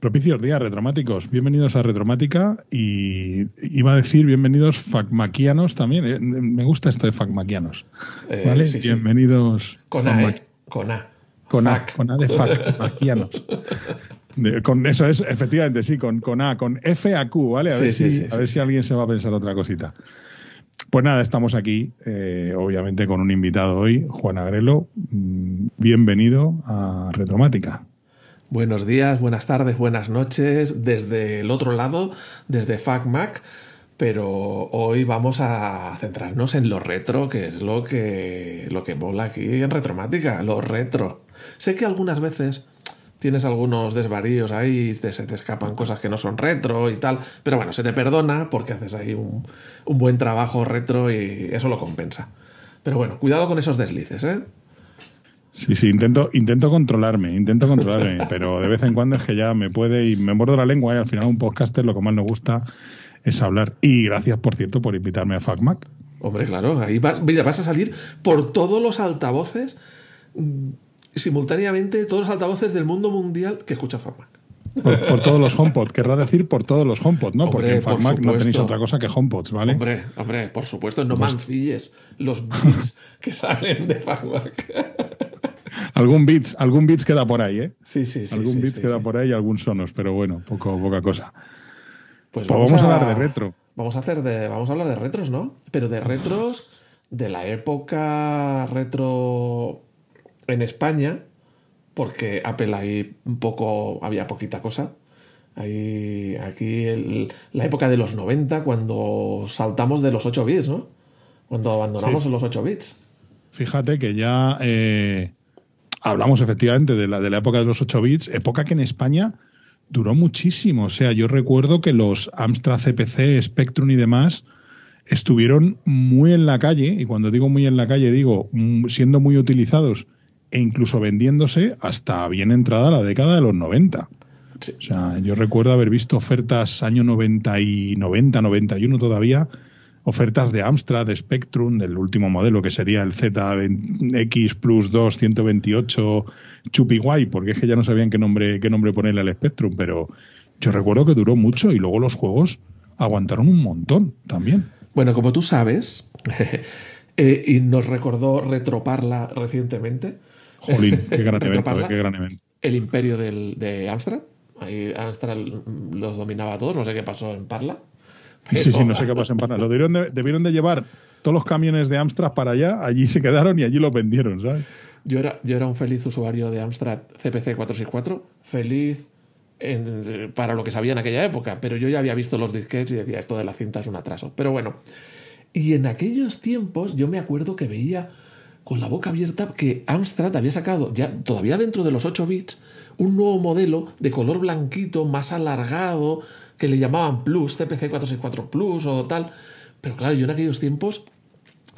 Propicios días, retromáticos. Bienvenidos a Retromática y iba a decir bienvenidos facmaquianos también. Eh, me gusta esto de facmaquianos. Eh, ¿Vale? sí, sí. bienvenidos. Con A, ¿eh? Con A. Con A, Fac. con A de facmaquianos. De- con eso es, efectivamente, sí, con, con A, con F a Q, ¿vale? A, Sí, ver, si, a ver si alguien se va a pensar otra cosita. Pues nada, estamos aquí, eh, obviamente, con un invitado hoy, Juan Agrelo. Mm, Bienvenido a Retromática. Buenos días, buenas tardes, buenas noches, desde el otro lado, desde FacMac, pero hoy vamos a centrarnos en lo retro, que es lo que, lo que mola aquí en Retromática, lo retro. Sé que algunas veces tienes algunos desvaríos ahí, te- se te escapan cosas que no son retro y tal, pero bueno, se te perdona porque haces ahí un, un buen trabajo retro y eso lo compensa. Pero bueno, cuidado con esos deslices, ¿eh? Sí, sí, intento, intento controlarme, intento controlarme, pero de vez en cuando es que ya me puede y me muerdo la lengua y al final un podcaster lo que más nos gusta es hablar. Y gracias, por cierto, por invitarme a FacMac. Hombre, claro, ahí vas, mira, vas a salir por todos los altavoces, mm, simultáneamente, todos los altavoces del mundo mundial que escucha FacMac. Por, por todos los HomePod, querrá decir por todos los HomePod, ¿no? Porque en por FacMac no tenéis otra cosa que HomePods, ¿vale? Hombre, hombre, por supuesto, no mancilles los bits que salen de FacMac. Algún bits, algún bits queda por ahí, ¿eh? Sí, sí, sí. algún sí, queda sí. por ahí y algún sonos, pero bueno, poco, poca cosa. Pues Pues vamos a hablar de retro. Vamos a hacer de, vamos a hablar de retros, ¿no? Pero de retros de la época retro en España, porque Apple ahí un poco había poquita cosa. Ahí, aquí el- la época de los 90, cuando saltamos de los 8 bits, ¿no? Cuando abandonamos Sí. los 8 bits. Fíjate que ya eh, hablamos efectivamente de la, de la época de los 8 bits, época que en España duró muchísimo. O sea, yo recuerdo que los Amstrad CPC, Spectrum y demás estuvieron muy en la calle, y cuando digo muy en la calle, digo mm, siendo muy utilizados e incluso vendiéndose hasta bien entrada la década de los 90. Sí. O sea, yo recuerdo haber visto ofertas año 90 y 90, 91 todavía, ofertas de Amstrad, de Spectrum, del último modelo que sería el ZX Plus 2 128 Chupi Guay, porque es que ya no sabían qué nombre, qué nombre ponerle al Spectrum, pero yo recuerdo que duró mucho y luego los juegos aguantaron un montón también. Bueno, como tú sabes, eh, y nos recordó Retroparla recientemente, Jolín, qué gran evento, Retroparla. eh, qué gran evento. el imperio del, de Amstrad. Ahí Amstrad los dominaba a todos, no sé qué pasó en Parla. Sí, pero- sí, no sé qué pasó en. Lo debieron de, debieron de llevar todos los camiones de Amstrad para allá, allí se quedaron y allí los vendieron, ¿sabes? Yo era, yo era un feliz usuario de Amstrad CPC 464, feliz en- para lo que sabía en aquella época, pero yo ya había visto los disquetes y decía, esto de la cinta es un atraso. Pero bueno, y en aquellos tiempos yo me acuerdo que veía con la boca abierta que Amstrad había sacado, ya todavía dentro de los 8 bits, un nuevo modelo de color blanquito, más alargado, que le llamaban Plus, CPC 464 Plus o tal. Pero claro, yo en aquellos tiempos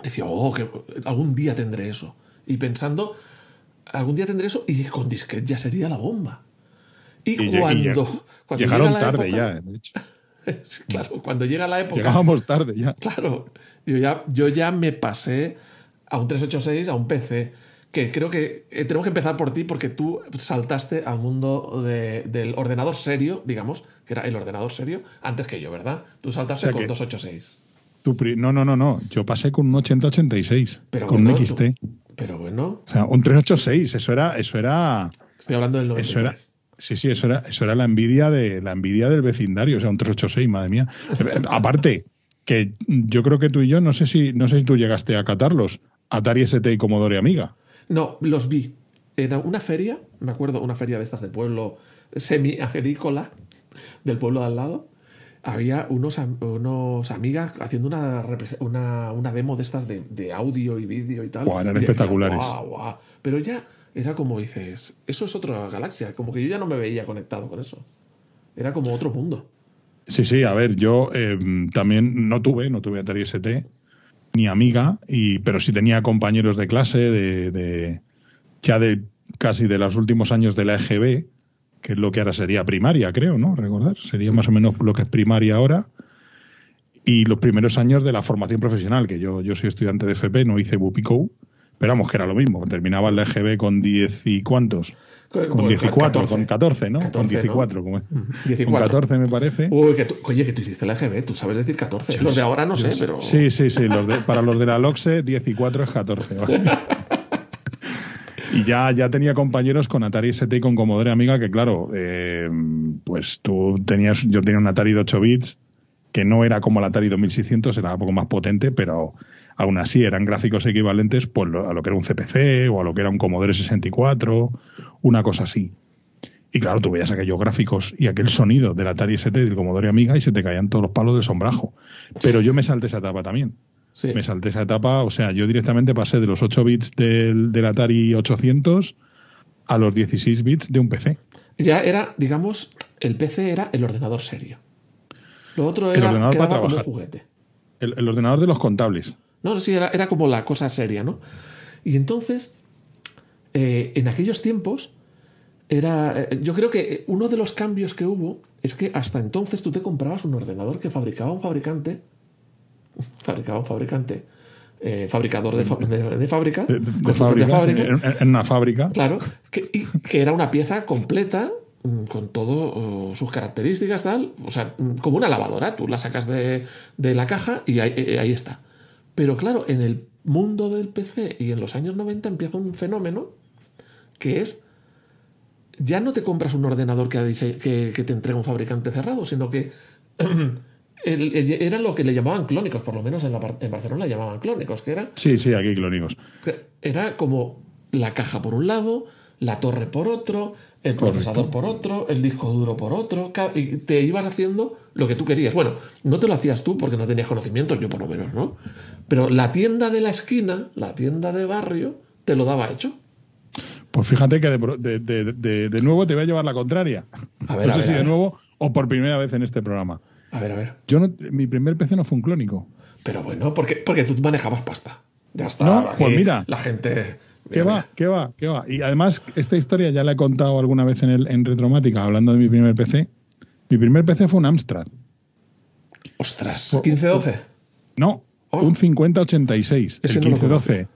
decía, oh, que algún día tendré eso. Y pensando, algún día tendré eso y con disquete ya sería la bomba. Y, Y lle- y cuando, lle- cuando Llegaron llega la tarde época- ya, de hecho. Claro, cuando llega la época. Llegábamos tarde ya. Claro, yo ya, yo ya me pasé a un 386, a un PC, que creo que eh, tenemos que empezar por ti porque tú saltaste al mundo de- del ordenador serio, digamos, que era el ordenador serio, antes que yo, ¿verdad? Tú saltaste O sea con que- 286. Tu pri- no, no, no, no. Yo pasé con un 8086, Pero con bueno, un XT. tú- pero bueno, O sea, un 386, eso era, eso era, estoy hablando del 93. eso era, sí, sí, eso era, eso era la envidia de, la envidia del vecindario, o sea, un 386, madre mía. Aparte, que yo creo que tú y yo, no sé si, no sé si tú llegaste a catarlos, Atari ST y Commodore Amiga. No, los vi. Era una feria, me acuerdo, una feria de estas de pueblo semi-agrícola del pueblo de al lado. Había unos, unos amigas haciendo una, una, una demo de estas de, de audio y vídeo y tal. Eran Y decía, espectaculares. Pero ya era como dices, eso es otra galaxia. Como que yo ya no me veía conectado con eso. Era como otro mundo. Sí, sí, a ver, yo eh, también no tuve, no tuve Atari ST ni Amiga, y, pero sí tenía compañeros de clase de, de ya de casi de los últimos años de la EGB, que es lo que ahora sería primaria, creo, ¿no? Recordar, sería más o menos lo que es primaria ahora. Y los primeros años de la formación profesional, que yo, yo soy estudiante de FP, no hice Bupico, pero vamos, que era lo mismo, terminaba la EGB con 10 y cuántos, con Pues, 14, 14. con 14, ¿no? 14, con ¿no? 14, como es. Ujú, Con 14. 14 me parece. Uy, que tú, oye, que tú hiciste la EGB, tú sabes decir 14. Los de ahora no sé, pero. Sí, sí, sí. los de- para los de la LOXE, 10 y 4 es 14. ¿vale? y ya, ya tenía compañeros con Atari ST y con Commodore Amiga que, claro, eh, pues tú tenías, yo tenía un Atari de 8 bits que no era como el Atari 2600, era un poco más potente, pero aún así eran gráficos equivalentes pues, a lo que era un CPC o a lo que era un Commodore 64, una cosa así. Y claro, tú veías aquellos gráficos y aquel sonido del Atari ST y del Commodore Amiga y se te caían todos los palos del sombrajo. Pero yo me salté esa etapa también. Sí. Me salté esa etapa, o sea, yo directamente pasé de los 8 bits del, del Atari 800 a los 16 bits de un PC. Ya era, digamos, el PC era el ordenador serio. Lo otro El era ordenador como un juguete. El, el ordenador de los contables. No, sí, era, era como la cosa seria, ¿no? Y entonces, eh, en aquellos tiempos, era. eh, Yo creo que uno de los cambios que hubo es que hasta entonces tú te comprabas un ordenador que fabricaba un fabricante. Fabricaba un fabricante. eh, fabricador de, fa- de- de fábrica. De, con su propia fábrica, en, en una fábrica. Claro, que, y que era una pieza completa mm, con todo sus características, tal. O sea, mm, como una lavadora. Tú la sacas de, de la caja y ahí, ahí está. Pero claro, en el mundo del PC y en los años 90 empieza un fenómeno que es. Ya no te compras un ordenador que, te entrega un fabricante cerrado, sino que el- el- eran lo que le llamaban clónicos, por lo menos en, la, en Barcelona le llamaban clónicos, que era Sí, sí, aquí clónicos. era como la caja por un lado, la torre por otro, el procesador por otro, el disco duro por otro, y te ibas haciendo lo que tú querías. Bueno, no te lo hacías tú porque no tenías conocimientos, yo por lo menos, ¿no? Pero la tienda de la esquina, la tienda de barrio, te lo daba hecho. Pues fíjate que de, de- de- de- nuevo te voy a llevar la contraria. A ver, no a sé ver, si de nuevo o por primera vez en este programa. A ver, a ver. Yo no, mi primer PC no fue un clónico. Pero bueno, porque, porque tú manejabas pasta. Ya está. No, aquí pues mira. La gente. ¿Qué va? ¿Qué va? ¿Qué va? Y además, esta historia ya la he contado alguna vez en, el, en Retromática, hablando de mi primer PC. Mi primer PC fue un Amstrad. Ostras, 15-12. No, Oh. un 5086. Ese el no lo 1512.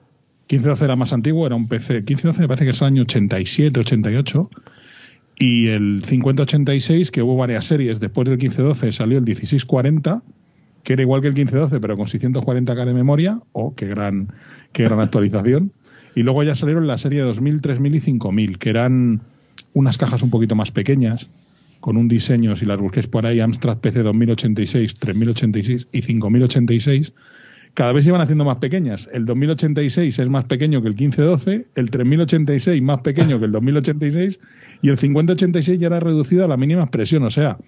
1512 era más antiguo, era un PC. 1512 me parece que es el año 87, 88. Y el 5086, que hubo varias series, después del 1512 salió el 1640, que era igual que el 1512, pero con 640K de memoria. Oh, qué gran, qué gran actualización. Y luego ya salieron la serie 2000, 3000 y 5000, que eran unas cajas un poquito más pequeñas, con un diseño, si las busquéis por ahí, Amstrad PC 2086, 3086 y 5086, cada vez se iban haciendo más pequeñas. El 2086 es más pequeño que el 1512, el 3086 más pequeño que el 2086 y el 5086 ya era reducido a la mínima expresión. O sea,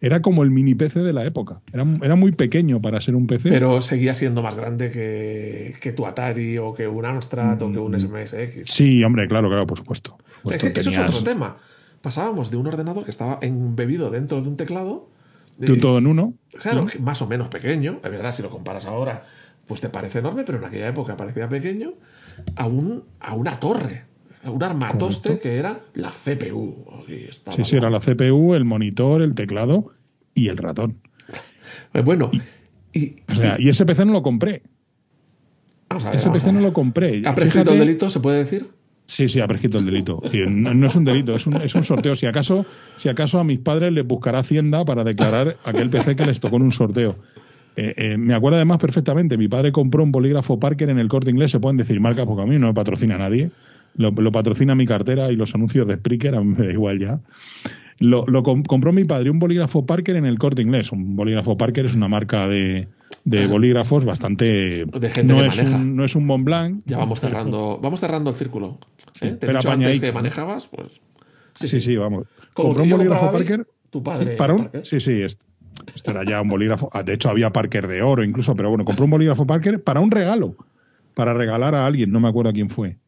era como el mini PC de la época. Era, era muy pequeño para ser un PC. Pero seguía siendo más grande que, que tu Atari o que un Amstrad o que Mm. un SMSX. Sí, hombre, claro, claro, por supuesto. O sea, es Pues que eso es otro tema. Pasábamos de un ordenador que estaba embebido dentro de un teclado. de- un todo en uno. Claro, que más o menos pequeño. Es verdad, si lo comparas ahora, pues te parece enorme, pero en aquella época parecía pequeño. A, un, a una torre. Un armatoste Correcto. que era la CPU. Sí, sí, era la CPU, el monitor, el teclado y el ratón. Eh, Bueno, y. O sea, y ese PC no lo compré. Ver, Ese PC no lo compré. ¿Ha prescrito el delito, se puede decir? Sí, sí, ha prescrito el delito. No es un delito, es un, es un sorteo. Si acaso, si acaso a mis padres les buscará Hacienda para declarar aquel PC que les tocó en un sorteo. Eh, eh, me acuerdo además perfectamente, mi padre compró un bolígrafo Parker en el corte inglés, se pueden decir marcas porque a mí no me patrocina nadie. Lo, lo patrocina mi cartera y los anuncios de Spreaker, a mí me da igual ya. Lo, lo com- compró mi padre un bolígrafo Parker en el corte inglés. Un bolígrafo Parker es una marca de, de Ah. bolígrafos bastante. De gente no, que es maneja. un, no es un Mont Blanc. Ya vamos cerrando, vamos cerrando el círculo. ¿eh? Te he pero dicho antes que manejabas, pues. Sí, sí, sí, vamos. Como Compró un bolígrafo Parker. Tu padre. para un- Parker. sí, sí, est- esto era ya un bolígrafo. ah, De hecho, había Parker de oro incluso, pero bueno, compró un bolígrafo Parker para un regalo, para regalar a alguien, no me acuerdo a quién fue.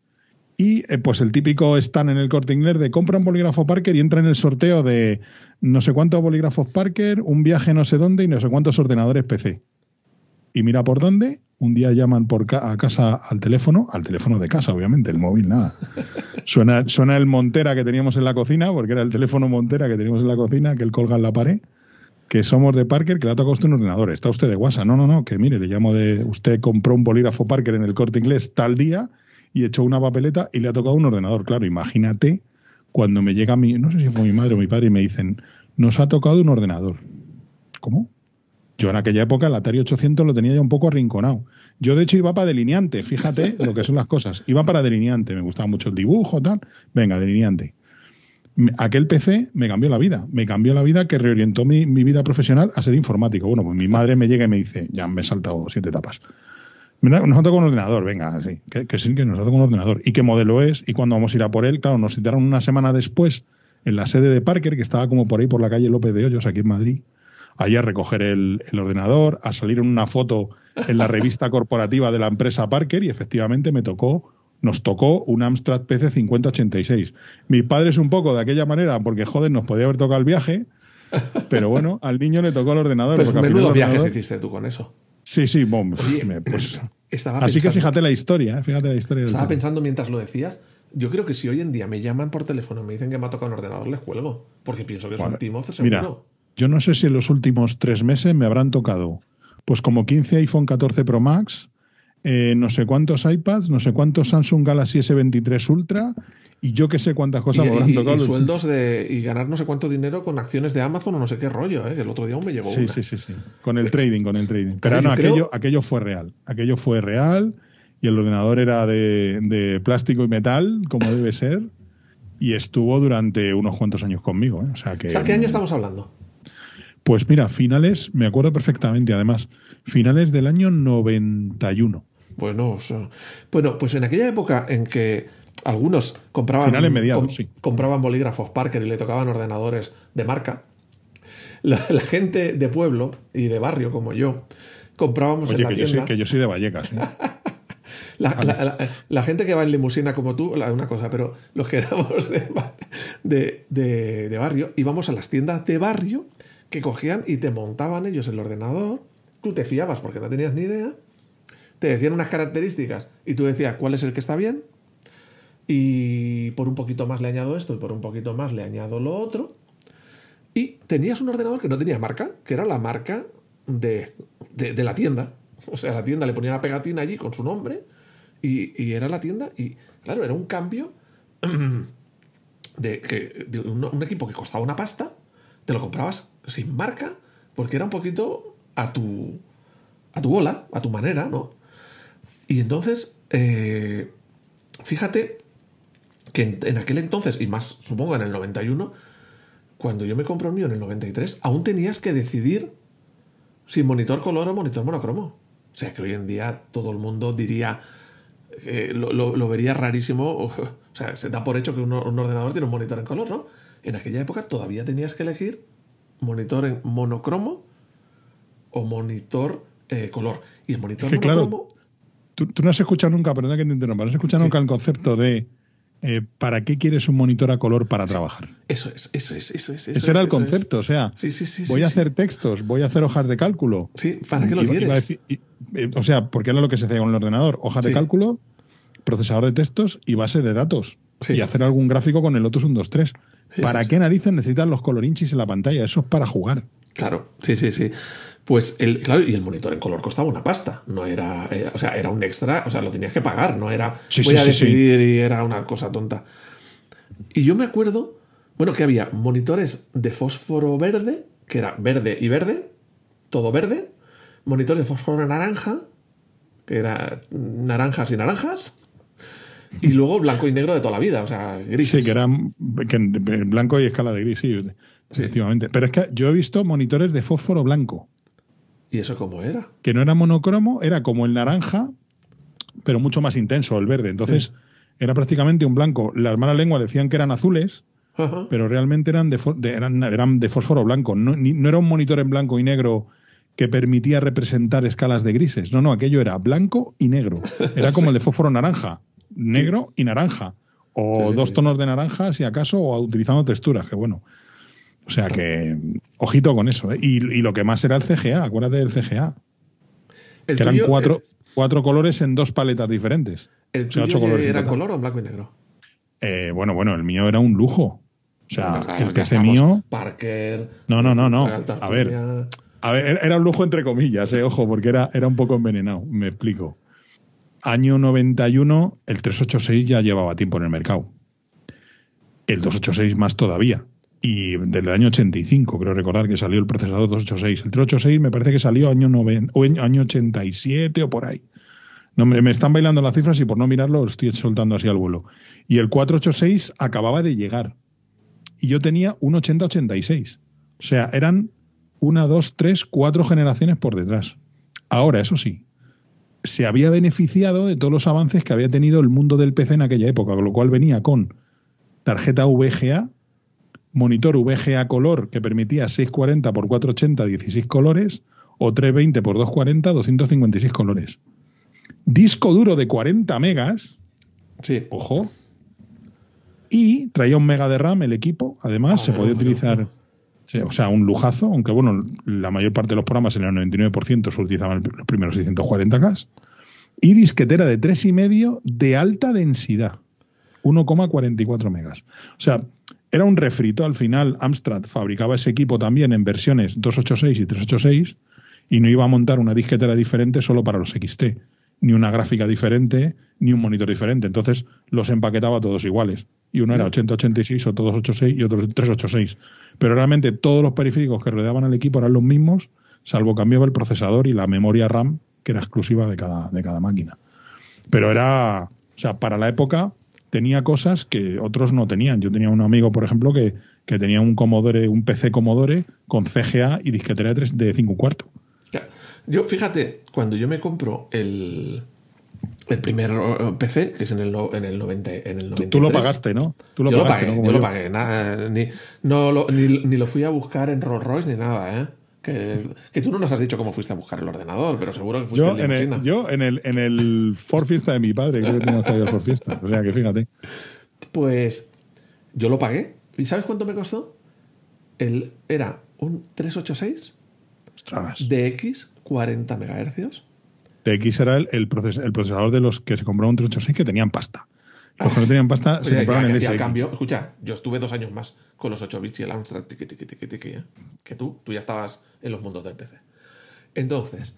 Y eh, pues el típico stand en el corte inglés de compra un bolígrafo Parker y entra en el sorteo de no sé cuántos bolígrafos Parker, un viaje no sé dónde y no sé cuántos ordenadores PC. Y mira por dónde, un día llaman por ca- a casa al teléfono, al teléfono de casa, obviamente, el móvil nada. Suena, suena el Montera que teníamos en la cocina, porque era el teléfono Montera que teníamos en la cocina, que él colga en la pared, que somos de Parker, que le ha tocado usted un ordenador. ¿Está usted de WhatsApp? No, no, no, que mire, le llamo de. Usted compró un bolígrafo Parker en el corte inglés tal día y echó una papeleta y le ha tocado un ordenador. Claro, imagínate cuando me llega mi, no sé si fue mi madre o mi padre, y me dicen, nos ha tocado un ordenador. ¿Cómo? Yo en aquella época el Atari 800 lo tenía ya un poco arrinconado. Yo de hecho iba para delineante, fíjate lo que son las cosas. Iba para delineante, me gustaba mucho el dibujo, tal. Venga, delineante. Aquel PC me cambió la vida, me cambió la vida que reorientó mi, mi vida profesional a ser informático. Bueno, pues mi madre me llega y me dice, ya me he saltado siete etapas. Nos ha tocado un ordenador, venga, sí, que, sí, que nos ha tocado un ordenador. ¿Y qué modelo es? ¿Y cuándo vamos a ir a por él? Claro, nos citaron una semana después en la sede de Parker, que estaba como por ahí por la calle López de Hoyos, aquí en Madrid, ahí a recoger el, el ordenador, a salir en una foto en la revista corporativa de la empresa Parker y efectivamente me tocó nos tocó un Amstrad PC 5086. Mi padre es un poco de aquella manera porque, joder, nos podía haber tocado el viaje, pero bueno, al niño le tocó el ordenador. Pues menudo viajes hiciste tú con eso. Sí, sí, bom, pues, así que fíjate la historia, ¿eh? fíjate la historia. Estaba pensando mientras lo decías, yo creo que si hoy en día me llaman por teléfono y me dicen que me ha tocado un ordenador, les cuelgo, porque pienso que es un timo seguro. Mira, yo no sé si en los últimos tres meses me habrán tocado pues como 15 iPhone 14 Pro Max, eh, no sé cuántos iPads, no sé cuántos Samsung Galaxy S23 Ultra y yo que sé cuántas cosas me habrán tocado. Y, sueldos de, y ganar no sé cuánto dinero con acciones de Amazon o no sé qué rollo, ¿eh? que el otro día aún me llevó sí, Sí, sí, sí. Con el trading, con el trading. Pero no, aquello, aquello fue real. Aquello fue real y el ordenador era de, de plástico y metal, como debe ser, y estuvo durante unos cuantos años conmigo. ¿eh? O sea, que, ¿qué año estamos hablando? Pues mira, finales, me acuerdo perfectamente, además, finales del año 91. Bueno, bueno, pues en aquella época en que algunos compraban, compraban bolígrafos Parker y le tocaban ordenadores de marca, la, gente de pueblo y de barrio como yo comprábamos en la que tienda. Yo soy, que yo soy de Vallecas. ¿eh? la, gente que va en limusina como tú, una cosa, pero los que éramos de, de, barrio íbamos a las tiendas de barrio que cogían y te montaban ellos el ordenador. Te fiabas porque no tenías ni idea te decían unas características y tú decías cuál es el que está bien y por un poquito más le añado esto y por un poquito más le añado lo otro y tenías un ordenador que no tenía marca, que era la marca de, la tienda. O sea, la tienda le ponía una pegatina allí con su nombre y, era la tienda y claro, era un cambio de, que, de un, equipo que costaba una pasta, te lo comprabas sin marca porque era un poquito a tu, a tu bola, a tu manera, ¿no? Y entonces, eh, fíjate que en, aquel entonces, y más supongo en el 91, cuando yo me compré el mío en el 93, aún tenías que decidir si monitor color o monitor monocromo. O sea que hoy en día todo el mundo diría, eh, lo, vería rarísimo, o, sea, se da por hecho que un, ordenador tiene un monitor en color, ¿no? En aquella época todavía tenías que elegir monitor en monocromo o monitor eh, color. Y el monitor monocromo Tú, no has escuchado nunca, perdón que te interrumpa, no has escuchado nunca el concepto de eh, ¿para qué quieres un monitor a color para trabajar? Eso es, eso es, eso es. Ese era el concepto, o sea, voy a hacer textos, voy a hacer hojas de cálculo. Sí, ¿para qué lo quieres? Eh, o sea, porque era lo que se hacía con el ordenador, hojas de cálculo, procesador de textos y base de datos. Y hacer algún gráfico con el Lotus 123. ¿Para qué narices necesitas los colorinchis en la pantalla? Eso es para jugar. Claro, sí, sí, sí. Pues el, claro, y el monitor en color costaba una pasta. No era, eh, o sea, era un extra, o sea, lo tenías que pagar, no era voy a decidir y era una cosa tonta. Y yo me acuerdo, bueno, que había monitores de fósforo verde, que era verde y verde, todo verde, monitores de fósforo naranja, que era naranjas y naranjas, y luego blanco y negro de toda la vida, o sea, gris. Sí, que eran blanco y escala de gris, sí, efectivamente. Pero es que yo he visto monitores de fósforo blanco. ¿Y eso cómo era? Que no era monocromo, era como el naranja, pero mucho más intenso, el verde. Entonces, era prácticamente un blanco. Las malas lenguas decían que eran azules, pero realmente eran de, eran, eran de fósforo blanco. No, no, era un monitor en blanco y negro que permitía representar escalas de grises. No, no, aquello era blanco y negro. Era como el de fósforo naranja, negro y naranja. O dos tonos de naranja, si acaso, o utilizando texturas, que bueno. O sea que, ojito con eso. ¿eh? Y, lo que más era el CGA, acuérdate del CGA. que eran cuatro, cuatro colores en dos paletas diferentes. ¿El tuyo era color o en blanco y negro? Eh, bueno, bueno, el mío era un lujo. O sea, el PC mío. Parker. No, no, no, no. A ver, a ver, era un lujo entre comillas, eh, ojo, porque era, era un poco envenenado. Me explico. Año 91, el 386 ya llevaba tiempo en el mercado. el 286 más todavía. Y del año 85, creo recordar que salió el procesador 286. El 386 me parece que salió año, 90, o año 87 o por ahí. No, me, están bailando las cifras y por no mirarlo estoy soltando así al vuelo. Y el 486 acababa de llegar. Y yo tenía un 8086. O sea, eran una, dos, tres, cuatro generaciones por detrás. Ahora, eso sí, se había beneficiado de todos los avances que había tenido el mundo del PC en aquella época, con lo cual venía con tarjeta VGA, monitor VGA color que permitía 640 x 480 16 colores o 320 x 240 256 colores. Disco duro de 40 megas. Sí. Ojo. Y traía un mega de RAM el equipo. Además, Ah, se podía utilizar. O sea, un lujazo, aunque bueno, la mayor parte de los programas, en el 99%, solo utilizaban los primeros 640K. Y disquetera de 3,5 de alta densidad. 1,44 megas. O sea, era un refrito. Al final, Amstrad fabricaba ese equipo también en versiones 286 y 386 y no iba a montar una disquetera diferente solo para los XT, ni una gráfica diferente, ni un monitor diferente. Entonces los empaquetaba todos iguales. Y uno era 8086 o todos 86 y otro 386. Pero realmente todos los periféricos que rodeaban al equipo eran los mismos, salvo cambiaba el procesador y la memoria RAM, que era exclusiva de cada, de cada máquina. Pero era, o sea, para la época tenía cosas que otros no tenían. Yo tenía un amigo, por ejemplo, que, que tenía un Commodore, un PC Commodore con CGA y disquetera de, 3, de 5 cuarto. Ya. Yo, fíjate, cuando yo me compro el, el primer PC, que es en el, en el 90, en el 93, Tú lo pagaste, ¿no? Tú lo yo pagaste, lo pagué, ¿no? Yo lo pagué. nada, ni, no lo, ni, ni lo fui a buscar en Rolls Royce ni nada, ¿eh? Que, que tú no nos has dicho cómo fuiste a buscar el ordenador, pero seguro que fuiste Yo en el, yo en el en el Ford Fiesta de mi padre, creo que tenía todavía el Ford Fiesta. O sea que fíjate. Pues yo lo pagué. ¿Y sabes cuánto me costó? El, era un 386 Ostras. DX 40 MHz. TX era el, el, proces- el procesador de los que se compraron un 386 que tenían pasta. Los que no tenían pasta se Oye, que el cambio. Escucha, yo estuve dos años más con los 8 bits y el Amstrad tiqui, tiqui, tiqui, tiqui, ¿eh? que tú. Tú ya estabas en los mundos del PC. Entonces,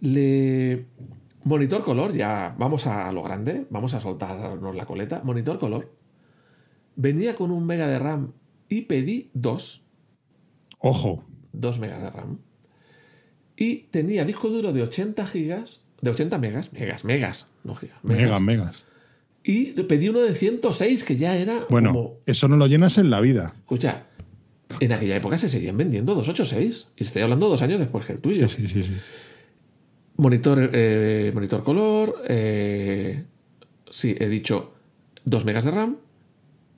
le... monitor color, ya vamos a lo grande, vamos a soltarnos la coleta. Monitor color. Venía con un mega de RAM y pedí dos. Ojo. 2 megas de RAM. Y tenía disco duro de 80 gigas, de 80 megas, megas, megas, no gigas, megas. Megas, megas. Y pedí uno de 106, que ya era Bueno, como... eso no lo llenas en la vida. Escucha, en aquella época se seguían vendiendo 286. Y estoy hablando dos años después que el tuyo. Sí, sí, sí, sí. Monitor, eh, monitor color, eh, sí, he dicho 2 megas de RAM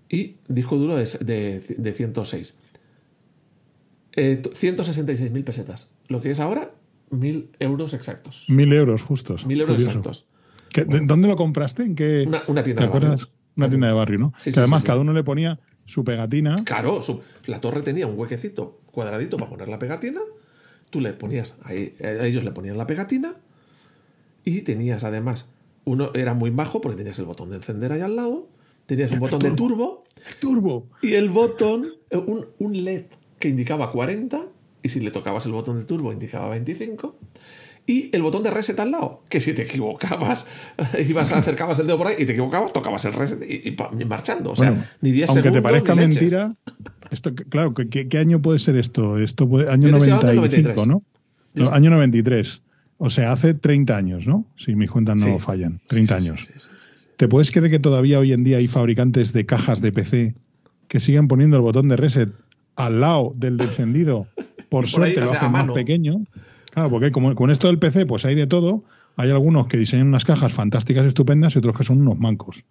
y disco duro de, de, de 106. Eh, 166.000 pesetas. Lo que es ahora, 1.000 euros exactos. Mil euros justos. 1.000 euros Curioso. exactos. ¿Qué- de- ¿Dónde lo compraste? ¿En qué? Una, una tienda ¿Te de barrio. acuerdas? Una tienda de barrio, ¿no? Sí, que sí, además sí, cada uno le ponía su pegatina. Claro, su- la torre tenía un huequecito cuadradito para poner la pegatina. Tú le ponías, ahí, a ellos le ponían la pegatina. Y tenías además, uno era muy bajo porque tenías el botón de encender ahí al lado. Tenías un botón de turbo Turbo. y el botón, eh, un, un LED que indicaba 40. Y si le tocabas el botón de turbo indicaba 25. Y el botón de reset al lado, que si te equivocabas, ibas, acercabas el dedo por ahí y te equivocabas, tocabas el reset y, y pa- y marchando. O sea, Bueno, ni 10 Aunque segundos. te parezca ni mentira, esto, claro, ¿qué- ¿qué, qué año puede ser esto? Esto puede, año Yo te estoy hablando del 95, 93. ¿no? No, año 93. O sea, hace 30 años, ¿no? Si mis cuentas no Sí. fallan. 30 Sí, sí, años. ¿Te puedes creer que todavía hoy en día hay fabricantes de cajas de PC que siguen poniendo el botón de reset al lado del de encendido? Por suerte ahí, lo hacen más pequeño. Claro, porque como con esto del PC, pues hay de todo. Hay algunos que diseñan unas cajas fantásticas, estupendas, y otros que son unos mancos.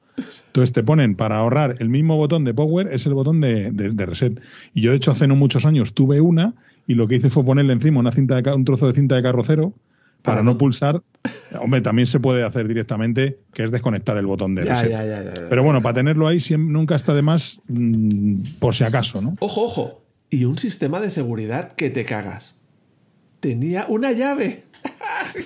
Entonces te ponen para ahorrar el mismo botón de power, es el botón de, de- de reset. Y yo, de hecho, hace no muchos años tuve una y lo que hice fue ponerle encima una cinta de un trozo de cinta de carrocero para, Para no no- pulsar. Hombre, también se puede hacer directamente, que es desconectar el botón de Ya, reset. ya, ya. Pero bueno, para tenerlo ahí siem- nunca está de más, mm, por si acaso, ¿no? Ojo, ojo. Y un sistema de seguridad que te cagas. Tenía una llave. Sí,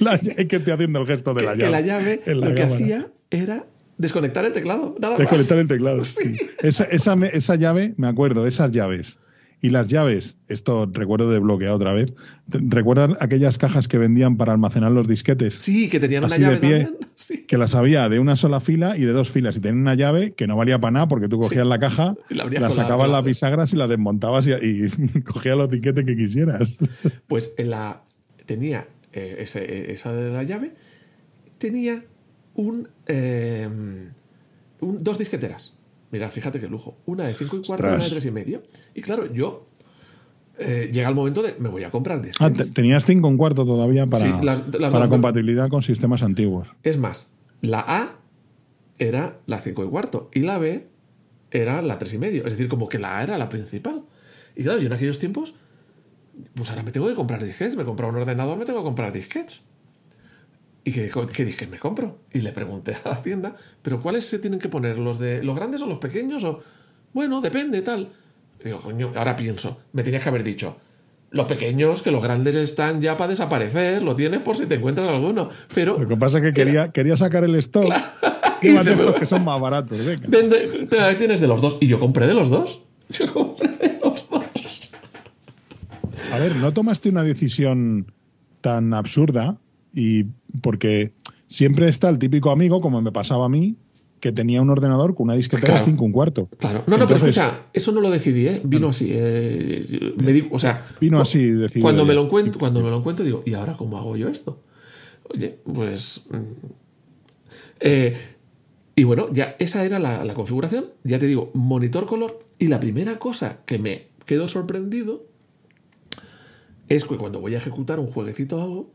que estoy haciendo el gesto de que, la que llave. la llave en la lo que hacía era desconectar el teclado. Nada Desconectar más. el teclado. sí. Esa, esa, esa llave, me acuerdo, esas llaves. Y las llaves, esto recuerdo de bloqueado otra vez. ¿te- ¿Recuerdan aquellas cajas que vendían para almacenar los disquetes? Sí, que tenían una Así de llave pie. también. que las había de una sola fila y de dos filas. Y tenía una llave que no valía para nada porque tú cogías la caja, la la, la- sacabas la- las bisagras y las desmontabas y, y cogías los tiquetes que quisieras. Pues en la tenía eh, ese- esa de la llave, tenía un, eh, un- dos disqueteras. Mira, fíjate qué lujo. Una de 5 y cuarto una de Ostras. 3 y medio. Y claro, yo eh, llega el momento de me voy a comprar Ah, disquetes. te- tenías cinco un cuarto todavía para, Sí, las- las para compatibilidad con sistemas antiguos. Es más, la A era la 5 y cuarto y la B era la 3 y medio. Es decir, como que la A era la principal. Y claro, yo en aquellos tiempos, pues ahora me tengo que comprar disquetes. Me he comprado un ordenador, me tengo que comprar disquetes. ¿Y qué, qué disquetes me compro? Y le pregunté a la tienda, ¿pero cuáles se tienen que poner? ¿Los de los grandes o los pequeños? O, bueno, depende, tal. Digo, coño, ahora pienso, me tenías que haber dicho, los pequeños, que los grandes están ya para desaparecer, lo tienes por si te encuentras alguno. Pero Lo que pasa es que quería, quería sacar el stock. Y dice, estos que son más baratos. venga. Vende, te- tienes de los dos. Y yo compré de los dos. Yo compré de los dos. A ver, ¿no tomaste una decisión tan absurda? Y porque siempre está el típico amigo, como me pasaba a mí, que tenía un ordenador con una disquetera Claro. de 5 un cuarto. Claro. No, no, pero escucha, eso no lo decidí, ¿eh? Vino así. eh, me di- o sea, Vino así decidido Cuando me lo encuentro, cuando me lo encuentro, digo, ¿y ahora cómo hago yo esto? Oye, pues. mm, eh, y bueno, ya esa era la, la configuración. Ya te digo, monitor color. Y la primera cosa que me quedo sorprendido es que cuando voy a ejecutar un jueguecito o algo,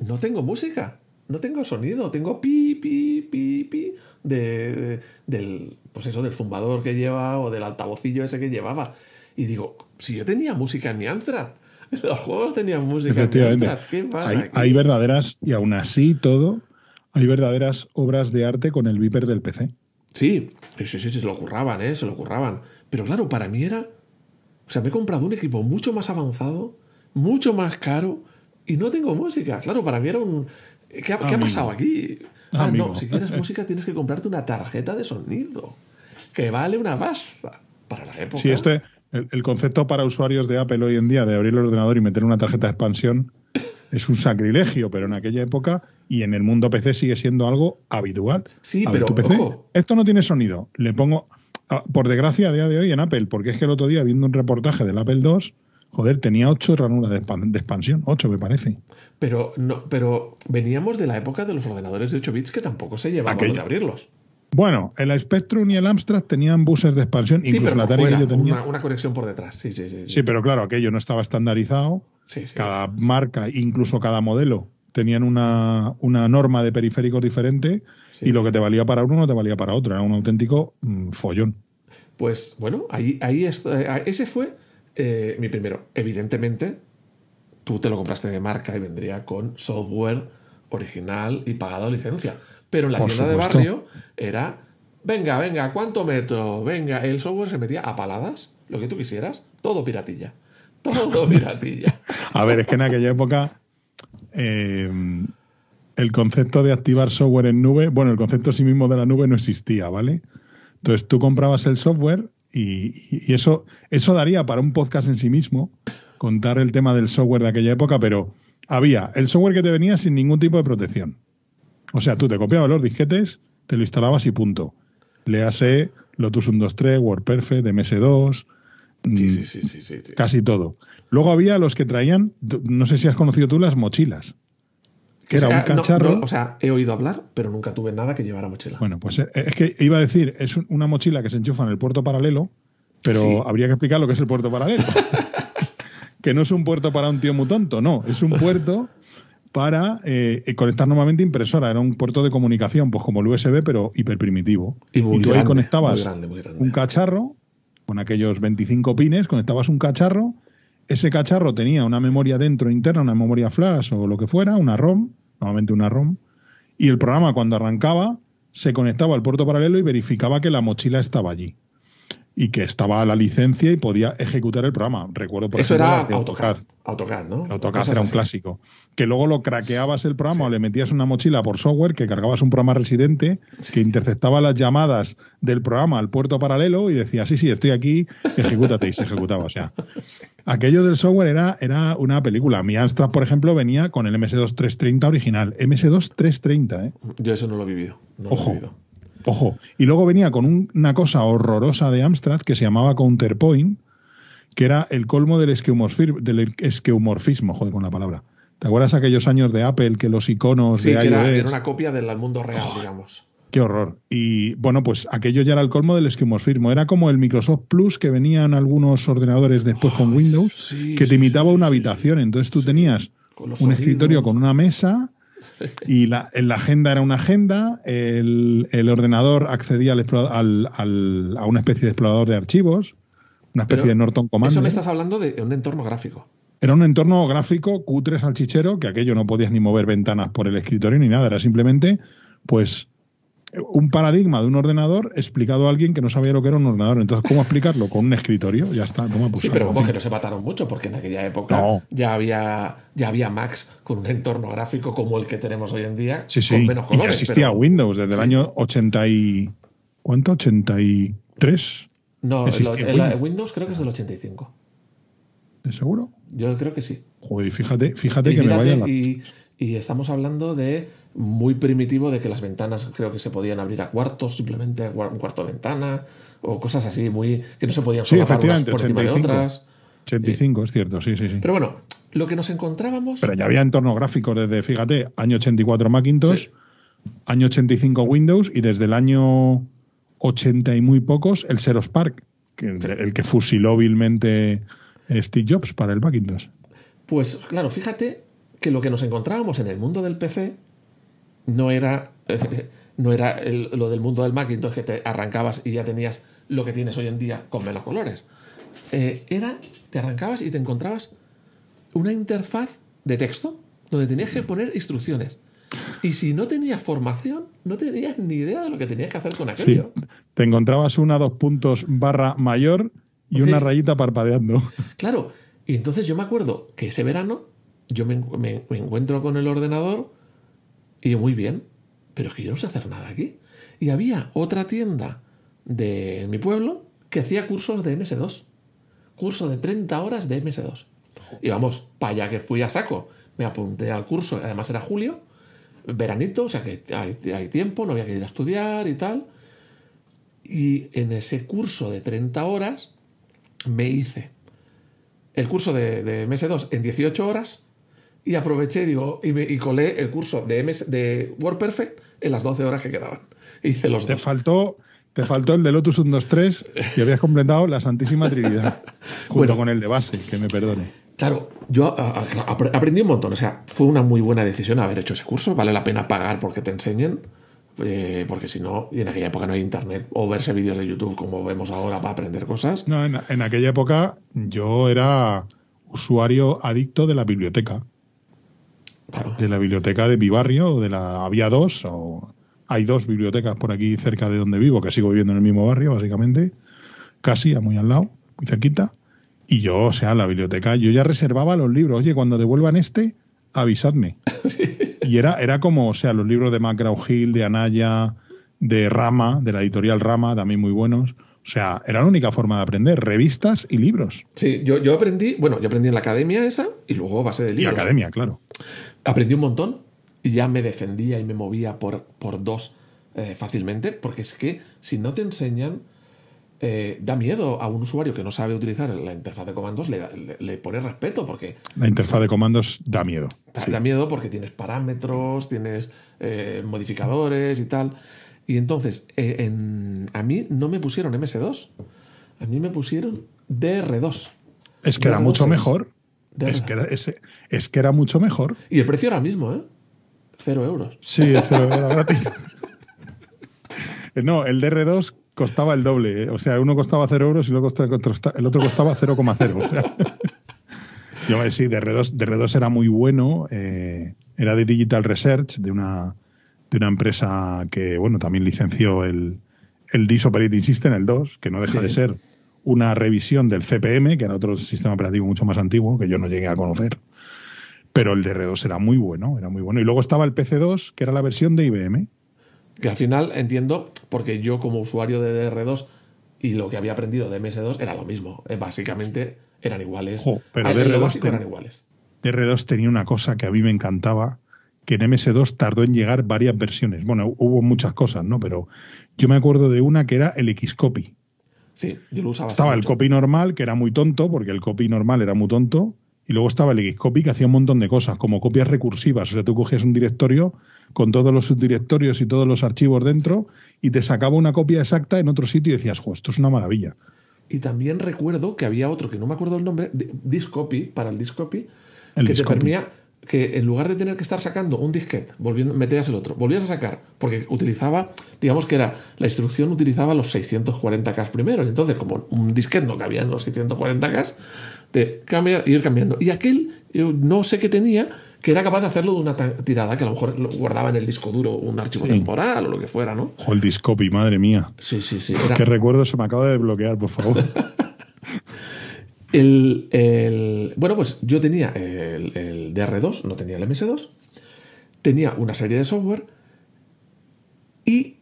no tengo música, no tengo sonido, tengo pi, pi, pi, pi de, de- del, pues eso, del zumbador que lleva o del altavocillo ese que llevaba. Y digo, si yo tenía música en mi Amstrad, los juegos tenían música en mi. Amstrad, ¿qué pasa hay verdaderas, y aún así todo, hay verdaderas obras de arte con el Viper del PC. Sí, sí, sí, sí, se lo curraban, ¿eh? Se lo curraban. Pero claro, para mí era... O sea, me he comprado un equipo mucho más avanzado, mucho más caro, y no tengo música. Claro, para mí era un... ¿Qué ha, qué ha Amigo. pasado aquí? Ah, Amigo. no, si quieres música tienes que comprarte una tarjeta de sonido, que vale una pasta para la época. Sí, este, el, el concepto para usuarios de Apple hoy en día de abrir el ordenador y meter una tarjeta de expansión es un sacrilegio, pero en aquella época y en el mundo PC sigue siendo algo habitual. Sí, A ver, pero, tu PC, ojo. esto no tiene sonido. Le pongo, ah, por desgracia, a día de hoy en Apple, porque es que el otro día viendo un reportaje del Apple II, joder, tenía ocho ranuras de, expan- de expansión, ocho me parece. Pero, no, pero veníamos de la época de los ordenadores de 8 bits que tampoco se llevaban de abrirlos. Bueno, el Spectrum y el Amstrad tenían buses de expansión, Sí, incluso la Atari que yo tenía. una, una conexión por detrás. Sí, sí, sí. sí. Sí, pero claro, aquello no estaba estandarizado. Sí, sí. Cada marca, incluso cada modelo, tenían una, una norma de periféricos diferente y lo que te valía para uno no te valía para otro. Era un auténtico mm, follón. Pues bueno, ahí, ahí está, eh, ese fue eh, mi primero. Evidentemente, tú te lo compraste de marca y vendría con software original y pagado licencia. Pero en la Por tienda de barrio era, venga, venga, ¿cuánto meto? Venga, el software se metía a paladas, lo que tú quisieras, todo piratilla. Todo piratilla. A ver, es que en aquella época eh, el concepto de activar software en nube, bueno, el concepto sí mismo de la nube no existía, ¿vale? Entonces tú comprabas el software y, eso, eso daría para un podcast en sí mismo, contar el tema del software de aquella época, pero había el software que te venía sin ningún tipo de protección. O sea, tú te copiabas los disquetes, te lo instalabas y punto. Léase Lotus 123, WordPerfect, MS2, Sí, mm, sí, sí, sí, sí, sí. casi todo. Luego había los que traían, no sé si has conocido tú las mochilas, que era O sea, un cacharro. no, o sea, he oído hablar, pero nunca tuve nada que llevara mochila. Bueno, pues eh, es que iba a decir, es un- una mochila que se enchufa en el puerto paralelo, pero Sí. habría que explicar lo que es el puerto paralelo. que no es un puerto para un tío muy tonto, no, es un puerto para eh, conectar normalmente impresora, era un puerto de comunicación, pues como el USB, pero hiperprimitivo. Y muy tú ahí conectabas muy grande, muy grande. un cacharro, con aquellos 25 pines, conectabas un cacharro, ese cacharro tenía una memoria dentro interna, una memoria flash o lo que fuera, una ROM, normalmente una ROM, y el programa cuando arrancaba se conectaba al puerto paralelo y verificaba que la mochila estaba allí. Y que estaba a la licencia y podía ejecutar el programa. Recuerdo por Eso ejemplo, era de AutoCAD. AutoCAD, ¿no? AutoCAD era un así. clásico. Que luego lo craqueabas el programa o le metías una mochila por software, que cargabas un programa residente que interceptaba las llamadas del programa al puerto paralelo y decía, sí, sí, estoy aquí, ejecútate, y se ejecutaba. O sea, aquello del software era, era una película. Mi Amstrad, por ejemplo, venía con el MS2 330 original. MS2 330, ¿eh? Yo eso no lo he vivido. No lo he Ojo. vivido. Ojo. Y luego venía con un- una cosa horrorosa de Amstrad que se llamaba Counterpoint, que era el colmo del, del esqueumorfismo, joder con la palabra. ¿Te acuerdas aquellos años de Apple que los iconos Sí, de que era, iOS? era una copia del mundo real, digamos. Qué horror. Y bueno, pues aquello ya era el colmo del esquemorfismo. Era como el Microsoft Plus que venía en algunos ordenadores después con Windows, sí, que te imitaba sí, una habitación. Entonces tú tenías un sonidos. escritorio con una mesa y la, la agenda era una agenda, el, el ordenador accedía al, al- al- a una especie de explorador de archivos, una especie Pero de Norton Commander. Eso me estás hablando de un entorno gráfico. Era un entorno gráfico cutre salchichero, que aquello no podías ni mover ventanas por el escritorio ni nada, era simplemente pues un paradigma de un ordenador explicado a alguien que no sabía lo que era un ordenador. Entonces, ¿cómo explicarlo? Con un escritorio, ya está, toma pues Sí, pero vamos, que no se mataron mucho, porque en aquella época No. ya había ya había Macs con un entorno gráfico como el que tenemos hoy en día, Sí, sí. con menos y ya colores. existía pero- Windows desde el año 80 y... ¿Cuánto? ¿83? No, el, el- Windows. Windows creo que es del 85. ¿De seguro? Yo creo que sí. Joder, fíjate, fíjate Y, que me vaya la... y, y estamos hablando de muy primitivo de que las ventanas creo que se podían abrir a cuartos, simplemente un cuarto de ventana, o cosas así, muy que no se podían Sí, solapar unas efectivamente, por encima de 85. otras. 85, es cierto, sí, sí, sí. Pero bueno, lo que nos encontrábamos. Pero ya había entornos gráficos desde, fíjate, año 84 Macintosh, Sí. año 85 Windows y desde el año 80 y muy pocos el Xerox Park, que el, el que fusiló vilmente Steve Jobs para el Macintosh. Pues claro, fíjate que lo que nos encontrábamos en el mundo del PC no era, no era el- lo del mundo del Macintosh que te arrancabas y ya tenías lo que tienes hoy en día con menos colores. Eh, era, te arrancabas y te encontrabas una interfaz de texto donde tenías que poner instrucciones. Y si no tenías formación, no tenías ni idea de lo que tenías que hacer con Sí, aquello. te encontrabas una dos puntos barra mayor y una Sí. rayita parpadeando. Claro, y entonces yo me acuerdo que ese verano yo me, me- me encuentro con el ordenador y muy bien, pero es que yo no sé hacer nada aquí. Y había otra tienda de mi pueblo que hacía cursos de MS2. Curso de 30 horas de MS2. Y vamos, para allá que fui a saco. Me apunté al curso, además era julio, veranito, o sea que hay, hay tiempo, no había que ir a estudiar y tal. Y en ese curso de 30 horas me hice el curso de, de MS2 en 18 horas y aproveché digo, y, me, y colé el curso de, MS, de WordPerfect en las 12 horas que quedaban. Hice los Te dos. faltó, te faltó el de Lotus 123 y habías completado la Santísima Trinidad junto Bueno. con el de base, que me perdone. Claro, yo a- a- apre- aprendí un montón. O sea, fue una muy buena decisión haber hecho ese curso. Vale la pena pagar porque te enseñen. eh, porque si no, y en aquella época no hay internet o verse vídeos de YouTube como vemos ahora para aprender cosas. No, en, en aquella época yo era usuario adicto de la biblioteca. Claro. de la biblioteca de mi barrio, de la había dos, o hay dos bibliotecas por aquí cerca de donde vivo, que sigo viviendo en el mismo barrio, básicamente, casi, a muy al lado, muy cerquita. Y yo, o sea, la biblioteca, yo ya reservaba los libros. Oye, cuando devuelvan este, avisadme. Y era, era como, o sea, los libros de McGraw Hill, de Anaya, de Rama, de la editorial Rama, también muy buenos. O sea, era la única forma de aprender, revistas y libros. Sí, yo, yo aprendí, bueno, yo aprendí en la academia esa y luego a base de Y libros. academia, claro. Aprendí un montón y ya me defendía y me movía por, por dos eh, fácilmente, porque es que si no te enseñan, eh, da miedo a un usuario que no sabe utilizar la interfaz de comandos, le, le- le pone respeto, porque La interfaz de comandos da miedo. da, Sí. da miedo porque tienes parámetros, tienes eh, modificadores y tal. Y entonces, eh, en- a mí no me pusieron MS2, a mí me pusieron DR2. Es que era DR2 mucho mejor. DR2. Es que, era, es, es que era mucho mejor. Y el precio era el mismo, ¿eh? Cero euros. Sí, eso era gratis. No, el DR2 costaba el doble. ¿eh? O sea, uno costaba 0 euros y el otro costaba 0,0. O sea, Yo sí, DR2, DR2 era muy bueno. eh, era de Digital Research, de una, de una empresa que, bueno, también licenció el, el Disk Operating System, el 2, que no deja Sí. de ser una revisión del CPM, que era otro sistema operativo mucho más antiguo, que yo no llegué a conocer. Pero el DR2 era muy bueno, era muy bueno. Y luego estaba el PC2, que era la versión de IBM. Que al final entiendo, porque yo como usuario de DR2 y lo que había aprendido de MS2 era lo mismo. Eh, básicamente eran iguales. Pero en lo DR2 básico ten- eran iguales. DR2 tenía una cosa que a mí me encantaba, que en MS2 tardó en llegar varias versiones. Bueno, hubo muchas cosas, ¿no? Pero yo me acuerdo de una que era el Xcopy. Sí, yo lo usaba. Estaba el copy normal, que era muy tonto, porque el copy normal era muy tonto, y luego estaba el Xcopy que hacía un montón de cosas, como copias recursivas. O sea, tú cogías un directorio con todos los subdirectorios y todos los archivos dentro, y te sacaba una copia exacta en otro sitio y decías, jo, esto es una maravilla. Y también recuerdo que había otro que no me acuerdo el nombre, Discopy, para el Discopy, El que Discopy. te permitía que en lugar de tener que estar sacando un disquete, volviendo, metías el otro, volvías a sacar, porque utilizaba, digamos que era, la instrucción utilizaba los 640K primeros, entonces como un disquete no cabía en los 640K, te cambia, ir cambiando. Y aquel, yo no sé qué tenía, que era capaz de hacerlo de una tirada, que a lo mejor lo guardaba en el disco duro un archivo Sí. temporal o lo que fuera, ¿no? Jo, el Discopy, madre mía. Sí, sí, sí. Era, Qué recuerdo se me acaba de desbloquear, por favor. El, el- bueno, pues yo tenía el, el DR2, no tenía el MS2, tenía una serie de software y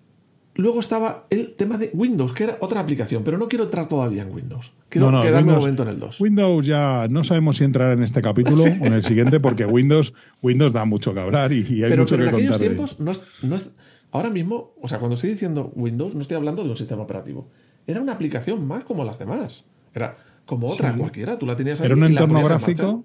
luego estaba el tema de Windows, que era otra aplicación, pero no quiero entrar todavía en Windows. Quiero No, no, quedarme un Windows- momento en el 2. Windows ya no sabemos si entrar en este capítulo o en el siguiente, porque Windows, Windows da mucho que hablar y, y hay pero mucho pero en que aquellos contar. de- tiempos no es, no es- Ahora mismo, o sea, cuando estoy diciendo Windows, no estoy hablando de un sistema operativo. Era una aplicación más como las demás. Era como otra Sí. cualquiera. Tú la tenías ahí Era un entorno en gráfico,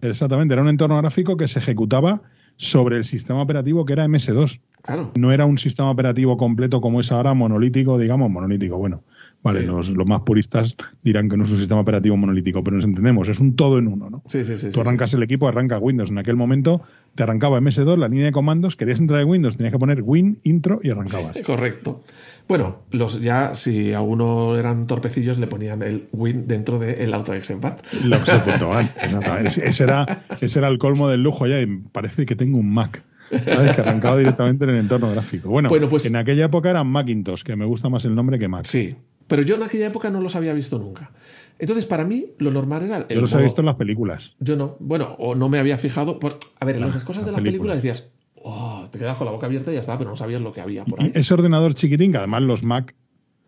exactamente, era un entorno gráfico que se ejecutaba sobre el sistema operativo que era MS2. Claro. No era un sistema operativo completo como es ahora, monolítico, digamos, monolítico. Bueno, vale, Sí. los, los más puristas dirán que no es un sistema operativo monolítico, pero nos entendemos, es un todo en uno, ¿no? Sí, sí, sí. Tú sí, arrancas el equipo, arranca Windows. En aquel momento te arrancaba MS2, la línea de comandos, querías entrar en Windows, tenías que poner Win, intro y arrancabas. sí. Correcto. Bueno, los ya, si algunos eran torpecillos, le ponían el Win dentro del AutoExecPad. Lo que se puntual, exactamente. Ese, ese era, ese era el colmo del lujo ya. y Parece que tengo un Mac. ¿Sabes? Que arrancaba directamente en el entorno gráfico. Bueno, Bueno, pues- en aquella época eran Macintosh, que me gusta más el nombre que Mac. Sí. Pero yo en aquella época no los había visto nunca. Entonces, para mí, lo normal era. el Yo los he modo- visto en las películas. Yo no. Bueno, o no me había fijado. Por... A ver, en las cosas de las las películas películas. decías, "Oh", te quedas con la boca abierta y ya está, pero no sabías lo que había por ahí. Ese ordenador chiquitín, que además los Mac,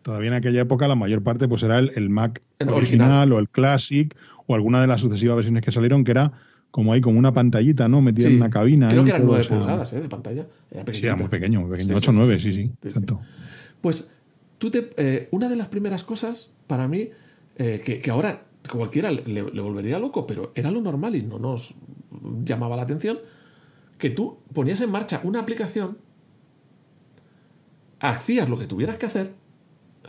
todavía en aquella época la mayor parte pues era el, el Mac El original, original. o el Classic o alguna de las sucesivas versiones que salieron que era como ahí como una pantallita, ¿no? Metida Sí. en una cabina. Creo que eran todo, 9 o sea, pulgadas ¿eh? de pantalla. Era Sí, era muy pequeño, muy pequeño. Sí, 8 sí, 9, sí. sí, sí. Sí, sí. exacto. Pues tú te, eh, una de las primeras cosas para mí, eh, que, que ahora cualquiera le, le volvería loco, pero era lo normal y no nos llamaba la atención, que tú ponías en marcha una aplicación, hacías lo que tuvieras que hacer,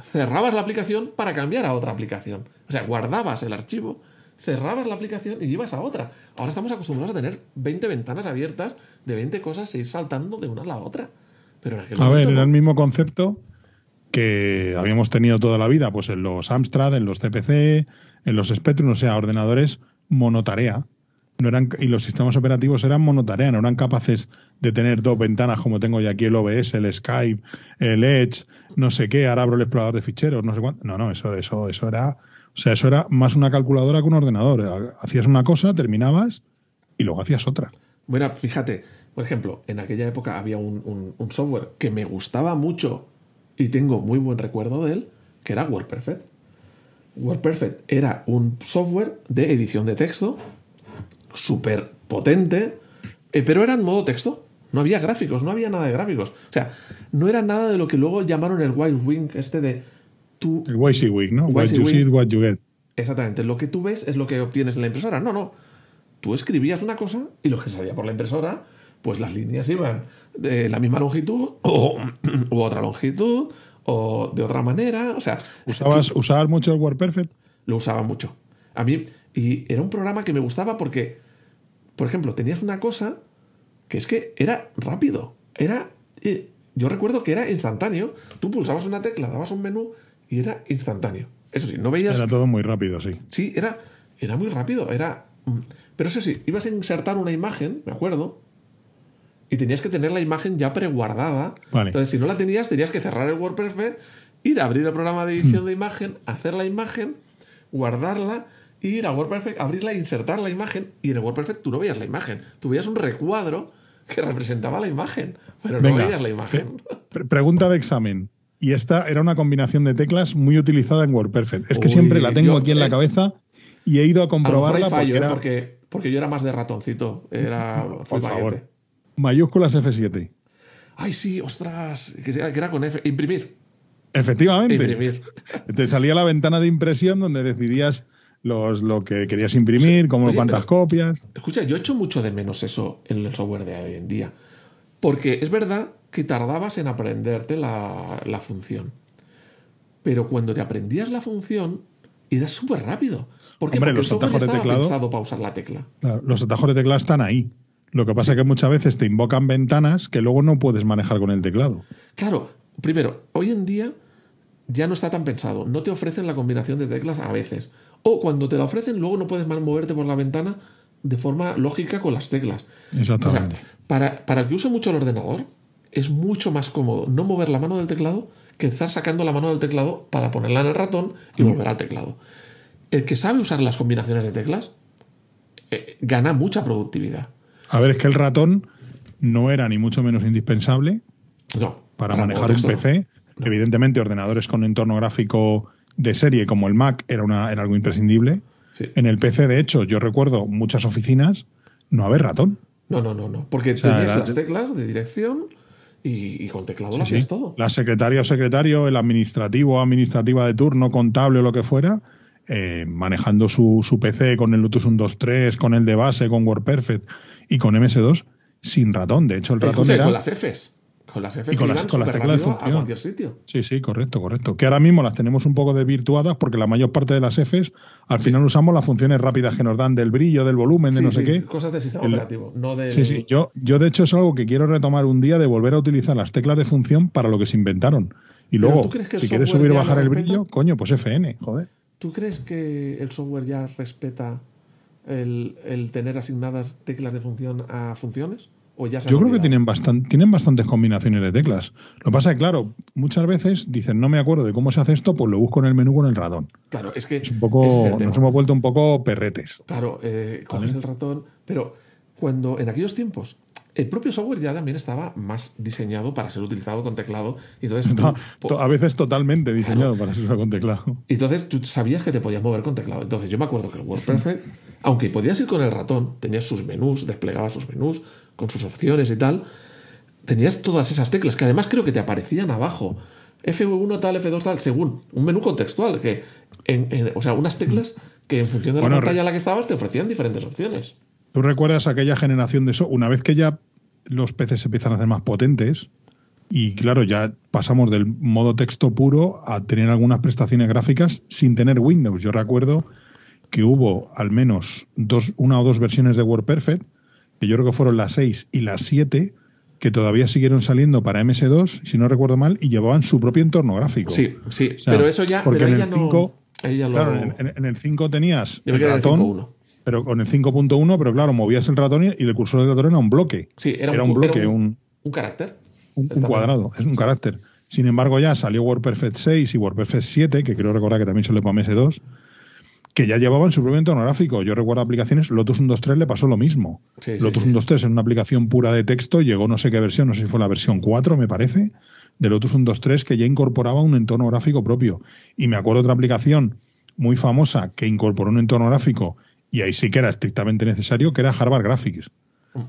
cerrabas la aplicación para cambiar a otra aplicación. O sea, guardabas el archivo, cerrabas la aplicación y ibas a otra. Ahora estamos acostumbrados a tener 20 ventanas abiertas de 20 cosas e ir saltando de una a la otra. Pero en aquel A ver, era el mismo concepto que habíamos tenido toda la vida, pues en los Amstrad, en los CPC, en los Spectrum, o sea, ordenadores monotarea. No eran, y los sistemas operativos eran monotarea, no eran capaces de tener dos ventanas como tengo ya aquí el OBS, el Skype, el Edge, no sé qué, ahora abro el explorador de ficheros, no sé cuánto. No, no, eso, eso, eso era, o sea, eso era más una calculadora que un ordenador. Hacías una cosa, terminabas y luego hacías otra. Bueno, fíjate, por ejemplo, en aquella época había un, un- un software que me gustaba mucho y tengo muy buen recuerdo de él, que era WordPerfect. WordPerfect era un software de edición de texto súper potente, eh, pero era en modo texto. No había gráficos, no había nada de gráficos. O sea, no era nada de lo que luego llamaron el Wild Wing, este de tú El WYSIWYG, ¿no? What you see what you get. Exactamente, lo que tú ves es lo que obtienes en la impresora. No, no. Tú escribías una cosa y lo que salía por la impresora, pues las líneas iban de la misma longitud o u otra longitud o de otra manera. O sea, ¿Usabas, ¿Usabas mucho el WordPerfect? lo usaba mucho. A mí, y era un programa que me gustaba porque, por ejemplo, tenías una cosa que es que era rápido. Era. eh, yo recuerdo que era instantáneo. Tú pulsabas una tecla, dabas un menú y era instantáneo. Eso sí, no veías. Era todo muy rápido, sí. Sí, era, era muy rápido. Era. mm, Pero eso sí, ibas a insertar una imagen, me acuerdo. Y tenías que tener la imagen ya preguardada. Vale. Entonces, si no la tenías, tenías que cerrar el WordPerfect ir a abrir el programa de edición de imagen, hacer la imagen, guardarla, ir a WordPerfect, abrirla, insertar la imagen, y en el WordPerfect tú no veías la imagen, tú veías un recuadro que representaba la imagen, pero no veías la imagen. pregunta de examen. Y esta era una combinación de teclas muy utilizada en WordPerfect. Es que siempre la tengo aquí en la eh, cabeza y he ido a comprobarla ¿eh? porque, porque, yo era más de ratoncito. Era Por favor. Mayúsculas F7. Ay, sí, ostras, que era con F. Imprimir. Efectivamente. Imprimir. Te salía la ventana de impresión donde decidías los, lo que querías imprimir, como cuántas copias. Escucha, yo echo mucho de menos eso en el software de hoy en día. Porque es verdad que tardabas en aprenderte la, la función. Pero cuando te aprendías la función, era súper rápido. ¿Por qué? Porque los atajos de teclado, pensado para usar la tecla. los atajos de teclado están ahí. Lo que pasa es que muchas veces te invocan ventanas que luego no puedes manejar con el teclado. Claro, primero, hoy en día ya no está tan pensado. No te ofrecen la combinación de teclas a veces. O cuando te la ofrecen, luego no puedes más moverte por la ventana de forma lógica con las teclas. Exactamente. para, para el que use mucho el ordenador, es mucho más cómodo no mover la mano del teclado que estar sacando la mano del teclado para ponerla en el ratón y volver al teclado. El que sabe usar las combinaciones de teclas eh, gana mucha productividad. A ver, es que el ratón no era ni mucho menos indispensable para, manejar un PC. Evidentemente, ordenadores con entorno gráfico de serie como el Mac era, una, era algo imprescindible. En el PC, de hecho, yo recuerdo muchas oficinas no haber ratón. No, no, no, no. Porque tenías las teclas de dirección y, con teclado lo hacías todo. La secretaria o secretario, el administrativo o administrativa de turno, contable o lo que fuera, eh, manejando su, su, PC con el Lotus 1.2.3, con el de base, con WordPerfect y con MS2, sin ratón. De hecho, el ratón era... con las Fs. Con las Fs y con las, con las teclas de función. a cualquier sitio. Sí, sí, correcto, correcto. Que ahora mismo las tenemos un poco desvirtuadas porque la mayor parte de las Fs al final usamos las funciones rápidas que nos dan del brillo, del volumen, de no sé qué. Cosas del sistema operativo, no de. Sí, sí. Yo, yo de hecho es algo que quiero retomar un día de volver a utilizar las teclas de función para lo que se inventaron. Y luego, si quieres subir o bajar el brillo, coño, pues FN, joder. ¿Tú crees que el software ya respeta el, el tener asignadas teclas de función a funciones? Yo creo que tienen, tienen bastantes combinaciones de teclas. Lo que pasa es que, claro, muchas veces dicen, no me acuerdo de cómo se hace esto, pues lo busco en el menú con el ratón. Claro, es que. Es un poco, nos hemos vuelto un poco perretes. Claro, eh, coges el ratón, pero cuando en aquellos tiempos el propio software ya también estaba más diseñado para ser utilizado con teclado. Y entonces a veces totalmente diseñado para ser usado con teclado. Entonces tú sabías que te podías mover con teclado. Entonces yo me acuerdo que el WordPerfect, aunque podías ir con el ratón, tenías sus menús, desplegaba sus menús, con sus opciones y tal, tenías todas esas teclas que además creo que te aparecían abajo. F1 tal, F2 tal, según un menú contextual, que o sea, unas teclas que en función de la pantalla en la que estabas te ofrecían diferentes opciones. ¿Tú recuerdas aquella generación de eso? Una vez que ya los PCs empiezan a ser más potentes, y claro, ya pasamos del modo texto puro a tener algunas prestaciones gráficas sin tener Windows. Yo recuerdo que hubo al menos dos, una o dos versiones de WordPerfect que yo creo que fueron las 6 y las 7, que todavía siguieron saliendo para MS2, si no recuerdo mal, y llevaban su propio entorno gráfico. Sí, sí, pero eso ya. Porque en, el 5, claro, en, el 5 tenías el ratón, pero con el 5.1, pero claro, movías el ratón y el cursor del ratón era un bloque. Sí, era, un, bloque, un, un, carácter. Un, cuadrado, es un carácter. Sin embargo, ya salió WordPerfect 6 y WordPerfect 7, que creo recordar que también salió para MS2 que ya llevaban su propio entorno gráfico. Yo recuerdo aplicaciones, Lotus 123 le pasó lo mismo. Lotus 123 es una aplicación pura de texto, llegó no sé qué versión, no sé si fue la versión 4, me parece, de Lotus 123 que ya incorporaba un entorno gráfico propio. Y me acuerdo otra aplicación muy famosa que incorporó un entorno gráfico y ahí sí que era estrictamente necesario, que era Harvard Graphics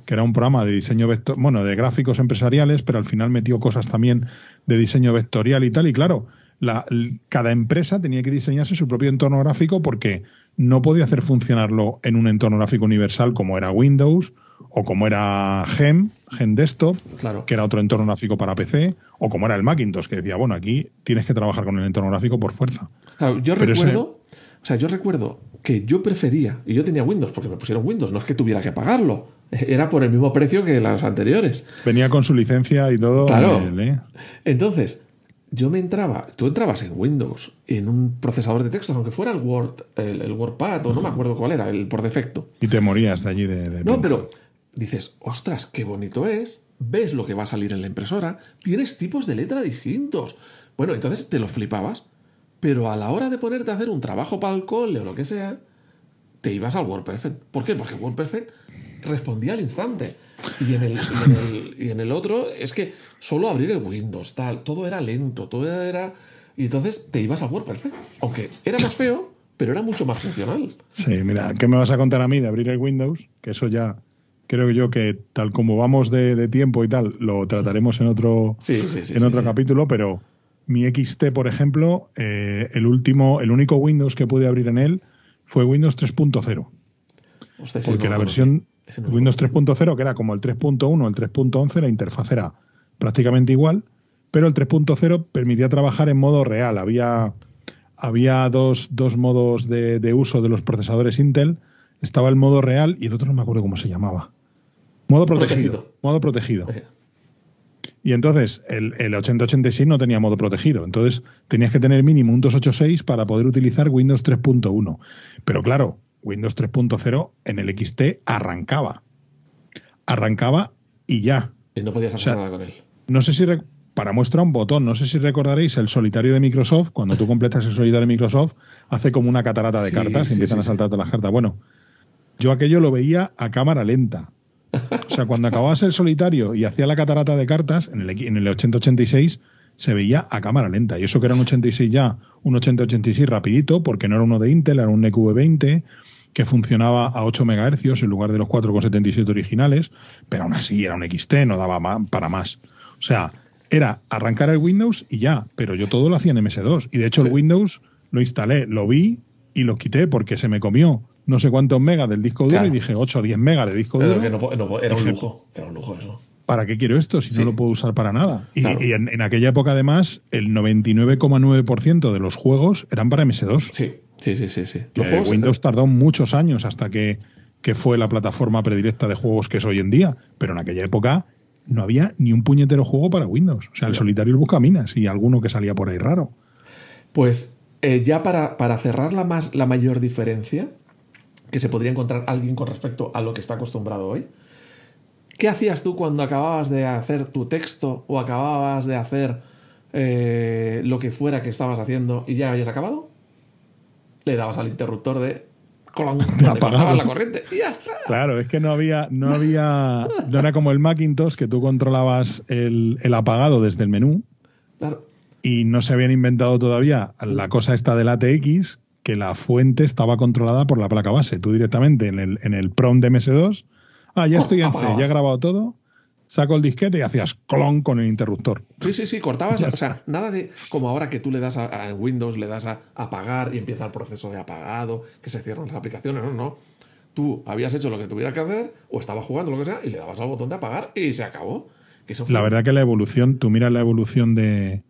que era un programa de diseño vector, bueno, de gráficos empresariales, pero al final metió cosas también de diseño vectorial y tal. Y claro, la, cada empresa tenía que diseñarse su propio entorno gráfico porque no podía hacer funcionarlo en un entorno gráfico universal como era Windows o como era Gem, Gem Desktop, que era otro entorno gráfico para PC, o como era el Macintosh, que decía, bueno, aquí tienes que trabajar con el entorno gráfico por fuerza. yo recuerdo, o sea, yo recuerdo que yo prefería, y yo tenía Windows, porque me pusieron Windows, no es que tuviera que pagarlo, era por el mismo precio que las anteriores. Venía con su licencia y todo. Claro. ¿eh? Entonces, yo me entraba, tú entrabas en Windows, en un procesador de texto, aunque fuera el Word, el, WordPad, o no me acuerdo cuál era, el por defecto. Y te morías de allí de... no, pero dices, ostras, qué bonito es ves lo que va a salir en la impresora, tienes tipos de letra distintos. Bueno, entonces te lo flipabas. Pero a la hora de ponerte a hacer un trabajo para el cole o lo que sea, te ibas al WordPerfect. ¿Por qué? Porque WordPerfect respondía al instante. Y en el, y en el, otro es que solo abrir el Windows, tal, todo era lento, todo era... Y entonces te ibas al WordPerfect. Aunque era más feo, pero era mucho más funcional. Sí, mira, ¿qué me vas a contar a mí de abrir el Windows? Que eso ya creo yo que tal como vamos de, tiempo y tal, lo trataremos en otro, en otro capítulo, pero mi XT, por ejemplo, eh, el último, el único Windows que pude abrir en él fue Windows 3.0. Porque la versión Windows 3.0, que era como el 3.1 o el 3.11, la interfaz era prácticamente igual, pero el 3.0 permitía trabajar en modo real. Había, había dos, dos modos de, de, uso de los procesadores Intel. Estaba el modo real y el otro no me acuerdo cómo se llamaba. Modo protegido. Modo protegido. Y entonces el, el 8086 no tenía modo protegido. Entonces tenías que tener mínimo un 286 para poder utilizar Windows 3.1. Pero claro, Windows 3.0 en el XT arrancaba. Arrancaba y ya. Y no podías hacer nada con él. No sé si para muestra un botón, no sé si recordaréis el solitario de Microsoft, cuando tú completas el solitario de Microsoft, hace como una catarata de cartas y empiezan a saltarte las cartas. Bueno, yo aquello lo veía a cámara lenta. O sea, cuando acababas el solitario y hacía la catarata de cartas, en el, en el 8086 se veía a cámara lenta. Y eso que era un 86 ya, un 8086 rapidito, porque no era uno de Intel, era un EQV20 que funcionaba a 8 MHz en lugar de los 4,77 originales, pero aún así era un XT, no daba para más. O sea, era arrancar el Windows y ya, pero yo todo lo hacía en MS2. Y de hecho el Windows lo instalé, lo vi y lo quité porque se me comió no sé cuántos megas del disco duro y dije 8 o 10 megas de disco duro. era un lujo, era un lujo eso. ¿Para qué quiero esto si no lo puedo usar para nada? Y, en, aquella época, además, el 99,9% de los juegos eran para MS2. Sí, sí, sí, sí. sí. Windows tardó muchos años hasta que, que fue la plataforma predilecta de juegos que es hoy en día, pero en aquella época no había ni un puñetero juego para Windows. O sea, el solitario el buscaminas y alguno que salía por ahí raro. Pues eh, ya para, para cerrar la, más, la mayor diferencia, que se podría encontrar alguien con respecto a lo que está acostumbrado hoy. ¿Qué hacías tú cuando acababas de hacer tu texto o acababas de hacer eh, lo que fuera que estabas haciendo y ya habías acabado? Le dabas al interruptor de colón, apagabas la corriente y ya está. Claro, es que no había, no había, no era como el Macintosh que tú controlabas el, el apagado desde el menú. Claro. Y no se habían inventado todavía la cosa esta del ATX que la fuente estaba controlada por la placa base. Tú directamente en el, en el PROM de MS2, ah, ya estoy en C, ya he grabado todo, saco el disquete y hacías clon con el interruptor. Sí, sí, sí, cortabas, o sea, nada de como ahora que tú le das a, Windows, le das a apagar y empieza el proceso de apagado, que se cierran las aplicaciones, no, no. Tú habías hecho lo que tuvieras que hacer o estabas jugando lo que sea y le dabas al botón de apagar y se acabó. La verdad que la evolución, tú miras la evolución de,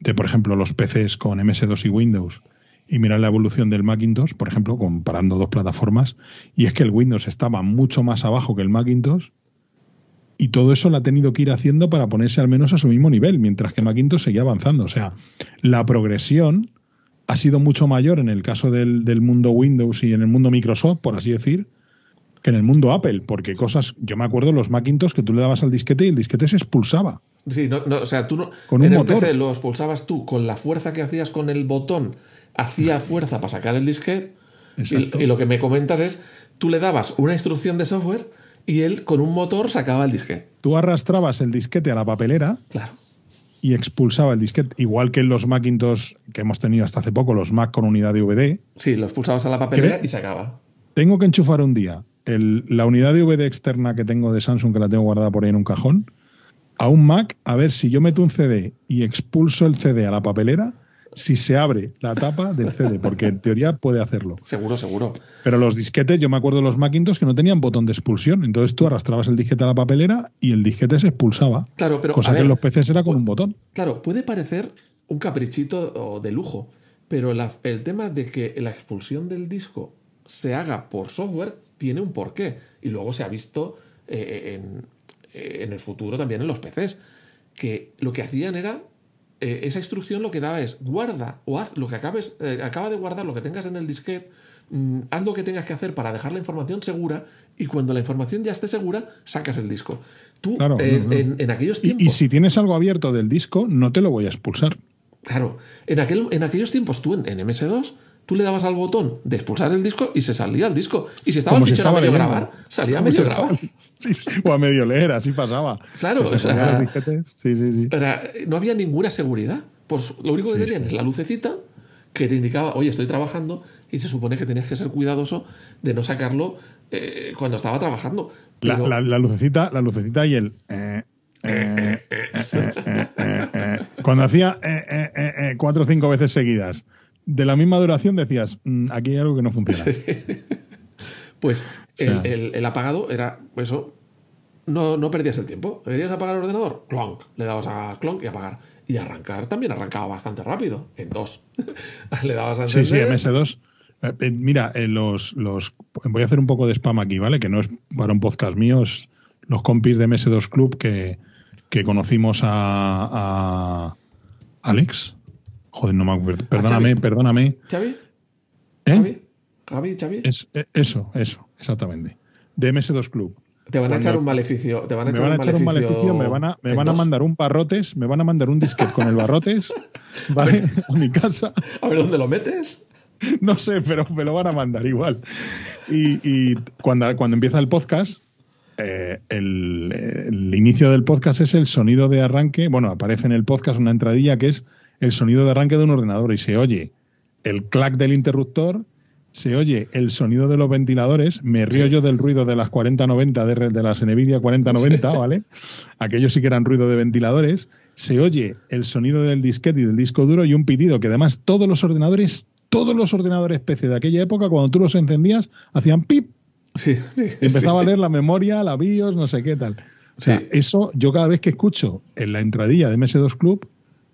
de, por ejemplo, los PCs con MS2 y Windows y mirar la evolución del Macintosh, por ejemplo, comparando dos plataformas, y es que el Windows estaba mucho más abajo que el Macintosh, y todo eso lo ha tenido que ir haciendo para ponerse al menos a su mismo nivel, mientras que Macintosh seguía avanzando. O sea, la progresión ha sido mucho mayor en el caso del, del mundo Windows y en el mundo Microsoft, por así decir, que en el mundo Apple, porque cosas, yo me acuerdo los Macintosh que tú le dabas al disquete y el disquete se expulsaba. Sí, no, o sea, tú no, con en un el PC lo expulsabas tú con la fuerza que hacías con el botón hacía fuerza para sacar el disquete y, lo que me comentas es, tú le dabas una instrucción de software y él con un motor sacaba el disquete. Tú arrastrabas el disquete a la papelera claro. y expulsaba el disquete, igual que en los Macintosh que hemos tenido hasta hace poco, los Mac con unidad DVD. Sí, lo expulsabas a la papelera y sacaba. Tengo que enchufar un día la unidad de DVD externa que tengo de Samsung, que la tengo guardada por ahí en un cajón, a un Mac, a ver si yo meto un CD y expulso el CD a la papelera, si se abre la tapa del CD, porque en teoría puede hacerlo. Seguro, seguro. Pero los disquetes, yo me acuerdo de los Macintosh que no tenían botón de expulsión. Entonces tú arrastrabas el disquete a la papelera y el disquete se expulsaba. Claro, pero. Cosa que en los PCs era con un botón. Claro, puede parecer un caprichito de lujo, pero el tema de que la expulsión del disco se haga por software tiene un porqué. Y luego se ha visto eh, en, en el futuro también en los PCs. Que lo que hacían era eh, esa instrucción lo que daba es guarda o haz lo que acabes, eh, acaba de guardar lo que tengas en el disquete, mm, haz lo que tengas que hacer para dejar la información segura y cuando la información ya esté segura, sacas el disco. Tú, Claro, eh, no, no. En, en aquellos Y, tiempos... y si tienes algo abierto del disco, no te lo voy a expulsar. Claro, en, aquel, en aquellos tiempos tú en, en MS2, tú le dabas al botón de expulsar el disco y se salía el disco. Y si estaba el si fichero estaba a medio leyendo. grabar, salía a medio si grabar. Sí, o a medio leer, así pasaba. Claro, o sea-. Sí, sí, sí. Era- no había ninguna seguridad. Por su- lo único que tenían es la lucecita que te indicaba, oye, estoy trabajando, y se supone que tenías que ser cuidadoso de no sacarlo eh, cuando estaba trabajando. La, Pero- la- la lucecita, la lucecita y el. eh, eh, eh, eh, eh, eh, eh. Cuando hacía eh, eh, eh, eh, cuatro o cinco veces seguidas de la misma duración, decías, "Mm, aquí hay algo que no funciona. Pues sea- el, el- el apagado era eso. No, no perdías el tiempo. ¿Querías apagar el ordenador? Clonk. Le dabas a clonk y apagar. Y arrancar también arrancaba bastante rápido. En dos. Le dabas a Sí, sí, encender. MS2. Eh, eh, mira, eh, los, los, voy a hacer un poco de spam aquí, ¿vale? Que no es para un podcast mío, es los compis de MS2 Club que, que conocimos a, a Alex. Joder, no me acuerdo. Perdóname, Xavi. perdóname. ¿Xavi? ¿Eh? ¿Xavi? ¿Javi? ¿Xavi? Es, eh, eso, eso, exactamente. De MS2 Club. Te van a cuando- echar un maleficio. Te van a Me echar, van a echar un maleficio, me van a, me van a mandar un barrotes, me van a mandar un disquete con el barrotes, ¿vale? A mi casa. A ver dónde lo metes. No sé, pero me lo van a mandar igual. Y, y cuando, cuando empieza el podcast, eh, el, el inicio del podcast es el sonido de arranque. Bueno, aparece en el podcast una entradilla que es el sonido de arranque de un ordenador y se oye el clac del interruptor, se oye el sonido de los ventiladores. Me río Sí. yo del ruido de las 4090, de, de las Nvidia 4090, ¿vale? Aquellos sí que eran ruido de ventiladores. Se oye el sonido del disquete y del disco duro y un pitido que además todos los ordenadores, todos los ordenadores PC de aquella época, cuando tú los encendías, hacían pip Sí, sí. empezaba a leer la memoria, la BIOS, no sé qué tal. O sea, eso yo cada vez que escucho en la entradilla de MS2 Club,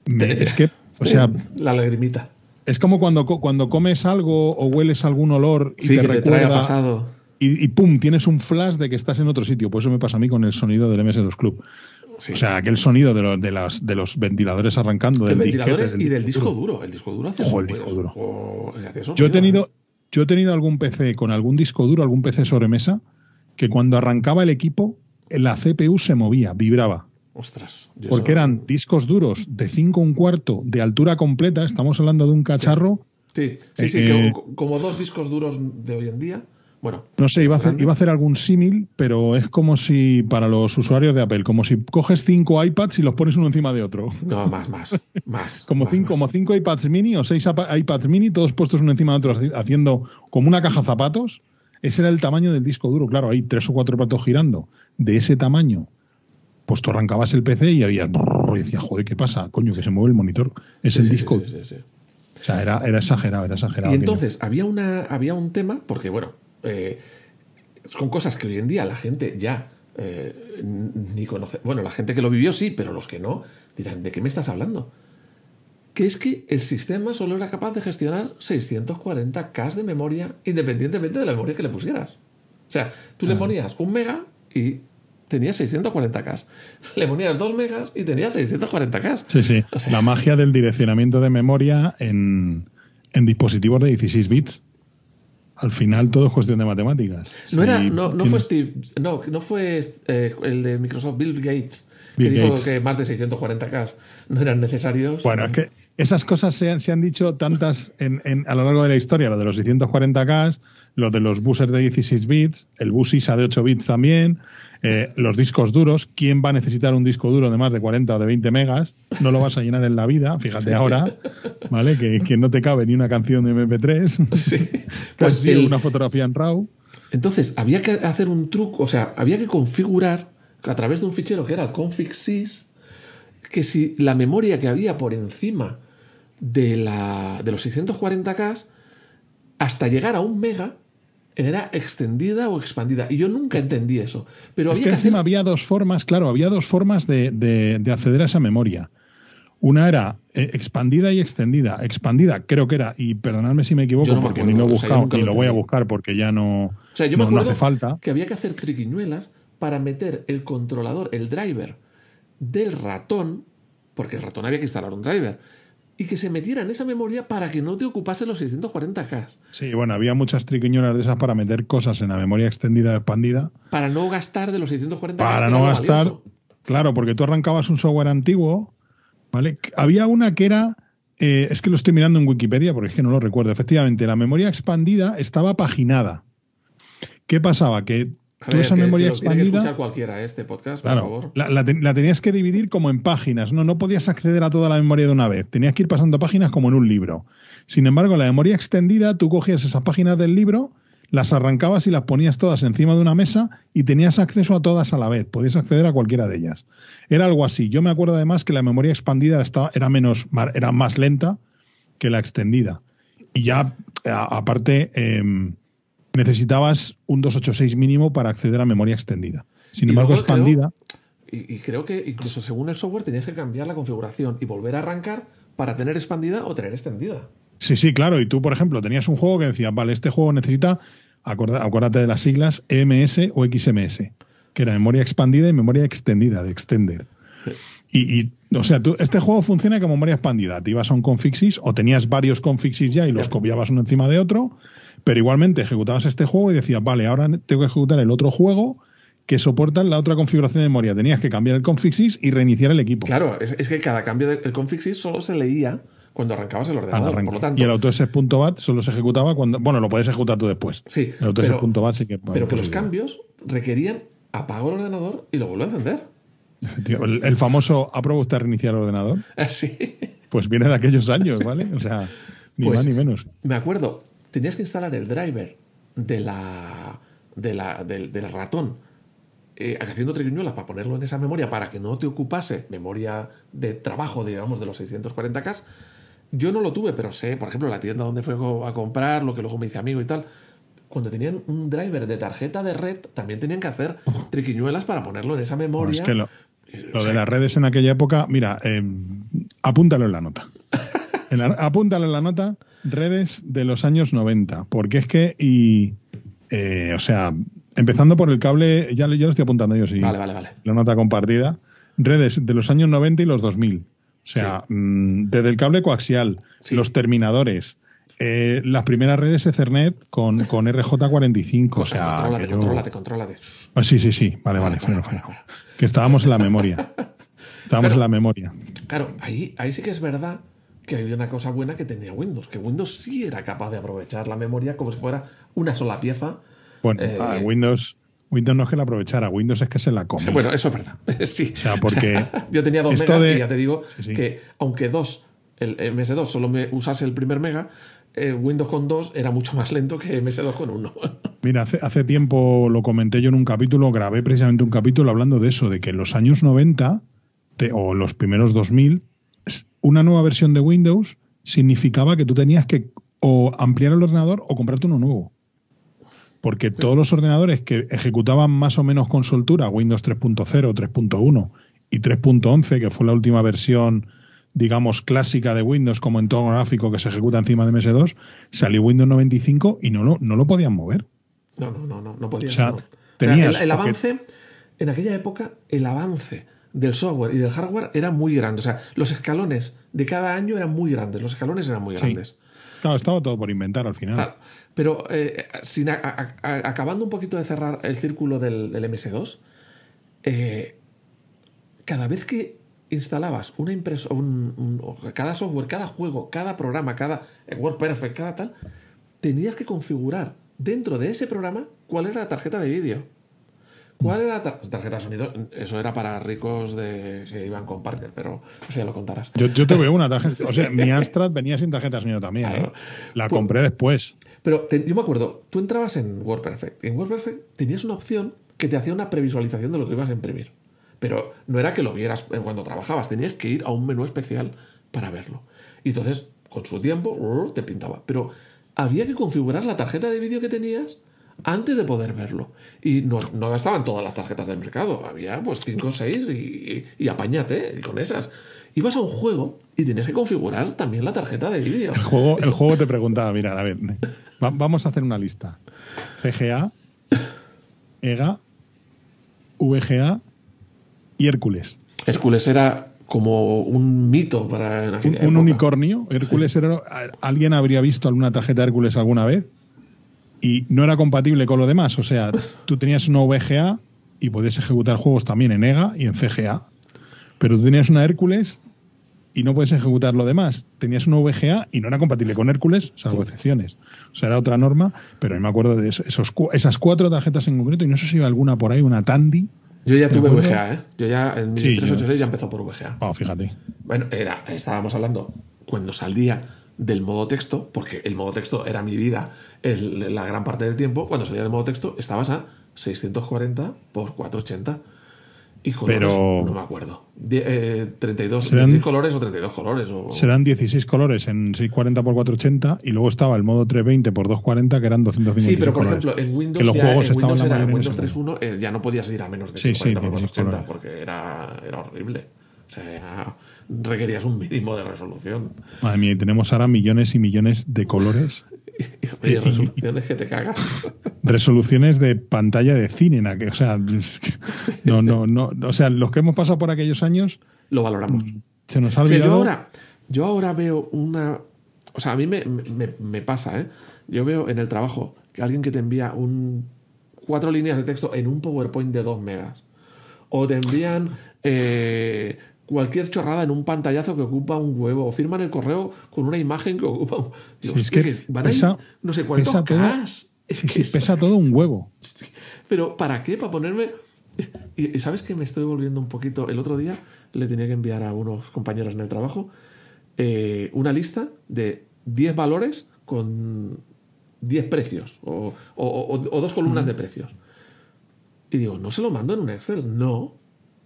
me- es que, o sea, La lagrimita. es como cuando, cuando comes algo o hueles algún olor y Sí, te que te trae a recuerda pasado. y, y pum, tienes un flash de que estás en otro sitio. Pues eso me pasa a mí con el sonido del MS2 Club. Sí. O sea, aquel sonido de, los de, las, de los ventiladores arrancando, de del ventiladores disquete, y del disco duro. El disco duro hacía Ojo, el esos disco ruidos. duro. Oh, Yo he ruidos, tenido, ¿eh? yo he tenido algún PC con algún disco duro, algún PC sobremesa, que cuando arrancaba el equipo, la CPU se movía, vibraba. Ostras. Porque eran discos duros de 5 un cuarto de altura completa. Estamos hablando de un cacharro. Sí, sí, sí, Eh, que- como dos discos duros de hoy en día. Bueno, No sé, iba a, hacer, iba a hacer algún símil, pero es como si, para los usuarios de Apple, como si coges cinco iPads y los pones uno encima de otro. no, más, más, más. Como más, cinco, más. como cinco iPads mini o seis iPads mini, todos puestos uno encima de otro, haci- haciendo como una caja zapatos. Ese era el tamaño del disco duro. Claro, hay tres o cuatro platos girando de ese tamaño. Pues tú arrancabas el PC y había. Y decía, joder, ¿qué pasa? Coño, que se mueve el monitor. Es Sí, el sí, disco. sí, sí, sí. O sea, era, era exagerado, era exagerado. Y entonces había, una, había un tema, porque bueno, eh, son cosas que hoy en día la gente ya eh, ni conoce. Bueno, la gente que lo vivió sí, pero los que no dirán, ¿de qué me estás hablando? Que es que el sistema solo era capaz de gestionar 640K de memoria independientemente de la memoria que le pusieras. O sea, tú le ponías un mega y tenías 640K. Le ponías dos megas y tenías 640K. Sí, sí. O sea- La magia del direccionamiento de memoria en, en dispositivos de 16 bits. Al final todo es cuestión de matemáticas. No, Si era, no, no tienes- fue Steve, no, no fue eh, el de Microsoft, Bill Gates, Bill que dijo Gates. que más de 640K no eran necesarios. Bueno, es que esas cosas se han, se han dicho tantas en, en- a lo largo de la historia, lo de los 640K, lo de los buses de 16 bits, el bus ISA de 8 bits también, eh, los discos duros. ¿Quién va a necesitar un disco duro de más de 40 o de 20 megas? No lo vas a llenar en la vida, fíjate ahora, ¿vale? Que, que no te cabe ni una canción de MP3, Sí. pues Pues el- una fotografía en RAW. Entonces, había que hacer un truco, o sea, había que configurar a través de un fichero que era el config.sys, que si la memoria que había por encima de, la, de los 640K, hasta llegar a un mega, era extendida o expandida. Y yo nunca entendí eso. Pero Es había que que encima hacer... había dos formas, claro, había dos formas de, de- de acceder a esa memoria. Una era eh, expandida y extendida. Expandida creo que era, y perdonadme si me equivoco, me porque acuerdo, ni lo he o sea, yo buscado, ni lo lo voy a buscar porque ya no, O sea, yo me no acuerdo hace falta. que había que hacer triquiñuelas para meter el controlador, el driver del ratón, porque el ratón había que instalar un driver, y que se metiera en esa memoria para que no te ocupase los 640K. Sí, bueno, había muchas triquiñuelas de esas para meter cosas en la memoria extendida expandida. Para no gastar de los 640K. Para no gastar. Claro, porque tú arrancabas un software antiguo, ¿vale? Había una que era. Eh, es que lo estoy mirando en Wikipedia porque es que no lo recuerdo. Efectivamente, la memoria expandida estaba paginada. ¿Qué pasaba? Que tú esa memoria expandida. cualquiera este podcast, por favor. La, tenías que dividir como en páginas, ¿no? No podías acceder a toda la memoria de una vez. Tenías que ir pasando páginas como en un libro. Sin embargo, la memoria extendida, tú cogías esas páginas del libro, las arrancabas y las ponías todas encima de una mesa y tenías acceso a todas a la vez. Podías acceder a cualquiera de ellas. Era algo así. Yo me acuerdo además que la memoria expandida estaba, era menos, era más lenta que la extendida. Y ya, aparte, em, necesitabas un 286 mínimo para acceder a memoria extendida. Sin embargo, expandida. y, creo que incluso según el software tenías que cambiar la configuración y volver a arrancar para tener expandida o tener extendida. Sí, sí, claro. Y tú, por ejemplo, tenías un juego que decía, vale, este juego necesita, acuérdate de las siglas EMS o XMS, que era memoria expandida y memoria extendida, de extender. Y, y, o sea, tú, este juego funciona como memoria expandida. Te ibas a un confixis o tenías varios confixis ya y los copiabas uno encima de otro pero igualmente ejecutabas este juego y decías, vale, ahora tengo que ejecutar el otro juego que soporta la otra configuración de memoria. Tenías que cambiar el config.sys y reiniciar el equipo. Claro, es, que cada cambio del config.sys solo se leía cuando arrancabas el ordenador. Por lo tanto, y el autoss.bat solo se ejecutaba cuando. Bueno, lo puedes ejecutar tú después. Sí. El autoss.bat sí que. Pero que los cambios requerían apago el ordenador y lo vuelvo a encender. El, el famoso ¿aprueba usted reiniciar el ordenador? Sí. Pues viene de aquellos años, ¿vale? O sea, ni pues más ni menos. Me acuerdo, tenías que instalar el driver de la, de la, del, ratón eh, haciendo triquiñuelas para ponerlo en esa memoria para que no te ocupase memoria de trabajo, digamos, de los 640K. Yo no lo tuve, pero sé, por ejemplo, la tienda donde fue a comprar, lo que luego me hice amigo y tal, cuando tenían un driver de tarjeta de red, también tenían que hacer triquiñuelas para ponerlo en esa memoria. es que lo, de las redes en aquella época, mira, eh, apúntalo en la nota. Apúntalo en la nota redes de los años 90, porque es que, y, eh, o sea, empezando por el cable, ya, ya lo estoy apuntando yo, sí. Vale, vale, vale. La nota compartida. Redes de los años 90 y los 2000. O sea, mm, desde el cable coaxial, los terminadores, eh, las primeras redes Ethernet con, con RJ45. o sea, contrólate, contrólate, contrólate. Ah, sí, sí, sí. Vale, vale, vale, Que estábamos en la memoria. Estábamos en la memoria. Claro, ahí, ahí sí que es verdad que había una cosa buena que tenía Windows, que Windows sí era capaz de aprovechar la memoria como si fuera una sola pieza. Bueno, eh, Windows, Windows no es que la aprovechara, Windows es que se la comía. Bueno, eso es verdad. sí. O sea, porque. yo tenía dos megas y ya te digo que aunque dos, el MS2 solo me usase el primer mega, eh, Windows con dos era mucho más lento que MS2 con uno. Mira, hace, hace tiempo lo comenté yo en un capítulo, grabé precisamente un capítulo hablando de eso, de que en los años 90 o los primeros 2000 una nueva versión de Windows significaba que tú tenías que o ampliar el ordenador o comprarte uno nuevo. Porque todos los ordenadores que ejecutaban más o menos con soltura Windows 3.0, 3.1 y 3.11, que fue la última versión, digamos, clásica de Windows como entorno gráfico que se ejecuta encima de MS2, salió Windows 95 y no lo, no lo podían mover. No, no, no, no, no podían. O el, avance, en aquella época, el avance del software y del hardware era muy grande. O sea, los escalones de cada año eran muy grandes. Los escalones eran muy grandes. Claro, estaba todo por inventar al final. pero eh, sin acabando un poquito de cerrar el círculo del, MS2, eh, cada vez que instalabas una impresora, cada software, cada juego, cada programa, cada WordPerfect, cada tal, tenías que configurar dentro de ese programa cuál era la tarjeta de vídeo. ¿Cuál era la tarjeta de sonido? Eso era para ricos de que iban con Parker, pero eso ya lo contarás. Yo, yo tuve una tarjeta. O sea, mi Amstrad venía sin tarjeta de sonido también. ¿eh? La pues compré después. Pero yo me acuerdo, tú entrabas en WordPerfect. En WordPerfect tenías una opción que te hacía una previsualización de lo que ibas a imprimir. Pero no era que lo vieras cuando trabajabas, tenías que ir a un menú especial para verlo. Y entonces, con su tiempo, te pintaba. Pero había que configurar la tarjeta de vídeo que tenías antes de poder verlo. Y no, no gastaban todas las tarjetas del mercado, había pues 5 o 6 y, y, apañate con esas. Ibas a un juego y tenías que configurar también la tarjeta de vídeo. El juego, el juego te preguntaba, mira, a ver, vamos a hacer una lista. CGA, EGA, VGA y Hércules. Hércules era como un mito para Un, unicornio. Hércules era. ¿Alguien habría visto alguna tarjeta de Hércules alguna vez? Y no era compatible con lo demás. O sea, tú tenías una VGA y podías ejecutar juegos también en EGA y en CGA. Pero tú tenías una Hércules y no puedes ejecutar lo demás. Tenías una VGA y no era compatible con Hércules, salvo excepciones. O sea, era otra norma, pero yo me acuerdo de esos, esas cuatro tarjetas en concreto y no sé si iba alguna por ahí, una Tandy. Yo ya ¿De tuve acuerdo? VGA, ¿eh? Yo ya en Sí, yo- 386 ya empezó por VGA. Oh, fíjate. Bueno, era, estábamos hablando cuando salía del modo texto, porque el modo texto era mi vida el- la gran parte del tiempo, cuando salía del modo texto estabas a 640 por 480. Y colores, Pero- no me acuerdo. Die- eh, 32 Serán- 16 colores o 32 colores. O, Serán 16 colores en 640 x 480 y luego estaba el modo 320 x 240 que eran 250 Sí, pero por colores. ejemplo, en Windows, Que los ya, juegos en Windows, era, en Windows ese 3.1 eh, ya no podías ir a menos de Sí, sí, 640 por 16 480 colores. porque era, era horrible. O sea, requerías un mínimo de resolución. Madre mía, y tenemos ahora millones y millones de colores. Y resoluciones que te cagas. Resoluciones de pantalla de cine, o sea, no, no, no, o sea, los que hemos pasado por aquellos años Lo valoramos. se nos ha O sea, olvidado. yo ahora, yo ahora veo una. O sea, a mí me, me- me pasa, ¿eh? Yo veo en el trabajo que alguien que te envía un cuatro líneas de texto en un PowerPoint de 2 megas. O te envían eh, cualquier chorrada en un pantallazo que ocupa un huevo. O firman el correo con una imagen que ocupa un. Digo, Sí, es que que van pesa- no sé cuántos pesa todo-. Es que es- pesa todo un huevo. pero ¿para qué? ¿Para ponerme...? Y, y sabes que me estoy volviendo un poquito... El otro día le tenía que enviar a unos compañeros en el trabajo eh, una lista de 10 valores con 10 precios o, o- o- o dos columnas de precios. Y digo, ¿no se lo mando en un Excel? No.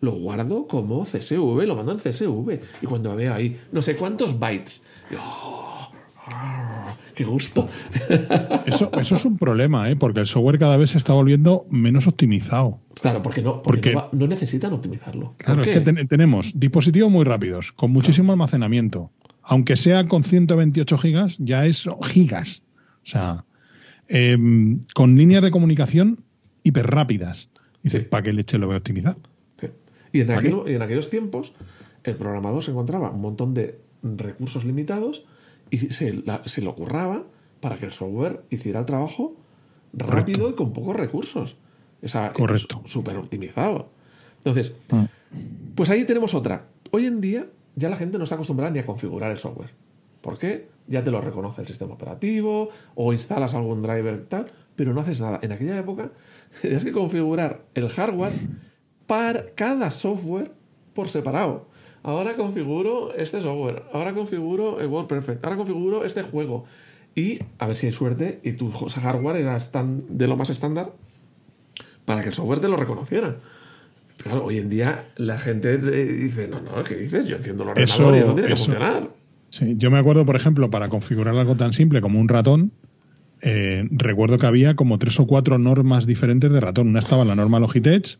Lo guardo como CSV, lo mando en CSV. Y cuando veo ahí no sé cuántos bytes, digo, "Oh, ah, ¡qué gusto! Eso, eso es un problema, ¿eh? porque el software cada vez se está volviendo menos optimizado. Claro, porque no, porque Porque- no, va- no necesitan optimizarlo. Claro, ¿Por es que ten- tenemos dispositivos muy rápidos, con muchísimo almacenamiento. Aunque sea con 128 gigas, ya es gigas. O sea, em, con líneas de comunicación hiper rápidas. Dice, Sí. ¿para qué leche lo voy a optimizar? Y, y en aquellos tiempos, el programador se encontraba un montón de recursos limitados y se, la- se lo curraba para que el software hiciera el trabajo rápido y con pocos recursos. O sea, Correcto. Súper optimizado. Entonces, Ah. pues ahí tenemos otra. Hoy en día ya la gente no está acostumbrada ni a configurar el software. ¿Por qué? Ya te lo reconoce el sistema operativo o instalas algún driver tal, pero no haces nada. En aquella época tenías que configurar el hardware cada software por separado. Ahora configuro este software, ahora configuro el WordPerfect, ahora configuro este juego. Y a ver si hay suerte y tu hardware era de lo más estándar para que el software te lo reconociera. Claro, hoy en día la gente dice, no, no, ¿qué dices? Yo enciendo el ordenador y eso tiene que eso. funcionar. Sí, yo me acuerdo, por ejemplo, para configurar algo tan simple como un ratón, eh, recuerdo que había como tres o cuatro normas diferentes de ratón. Una estaba la norma Logitech,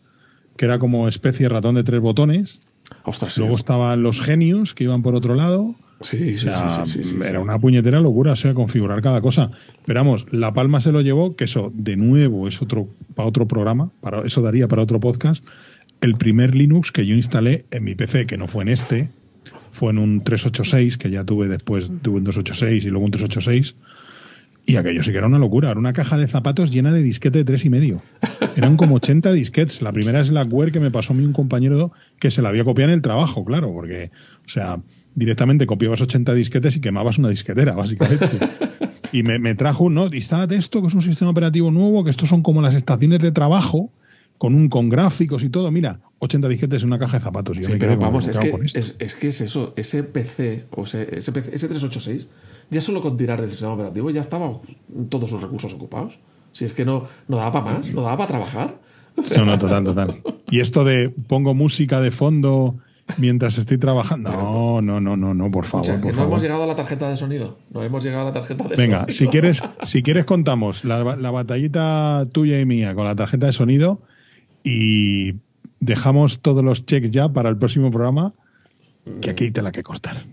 que era como especie ratón de tres botones. Ostras, sí. Luego estaban los genios, que iban por otro lado. Sí, sí, O sea, sí, era una puñetera locura, o sea, configurar cada cosa. Pero vamos, La Palma se lo llevó, que eso, de nuevo, es otro para otro programa, para, eso daría para otro podcast. El primer Linux que yo instalé en mi PC, que no fue en este, fue en un 386, que ya tuve después, tuve un 286 y luego un 386. Y aquello sí que era una locura. Era una caja de zapatos llena de disquete de tres y medio. Eran como 80 disquetes. La primera es la que me pasó a mí un compañero que se la había copiado en el trabajo, claro, porque, o sea, directamente copiabas 80 disquetes y quemabas una disquetera, básicamente. y me, me trajo, no, instálate esto, que es un sistema operativo nuevo, que estos son como las estaciones de trabajo, con un con gráficos y todo. Mira, 80 disquetes en una caja de zapatos. Y yo Sí, me pero vamos, es "¿Qué hago que con esto?". es, es que es eso, ese PC, o ese, ese, PC, ese 386, ya solo con tirar del sistema operativo ya estaba todos sus recursos ocupados. Si es que no, no daba para más, no daba para trabajar. No, no, total, total. Y esto de pongo música de fondo mientras estoy trabajando. No, no, no, no, no, por O favor, sea, que por no favor. hemos llegado a la tarjeta de sonido. No hemos llegado a la tarjeta de Venga, sonido. si quieres, si quieres contamos la, la batallita tuya y mía con la tarjeta de sonido y dejamos todos los checks ya para el próximo programa, que aquí te la que cortar.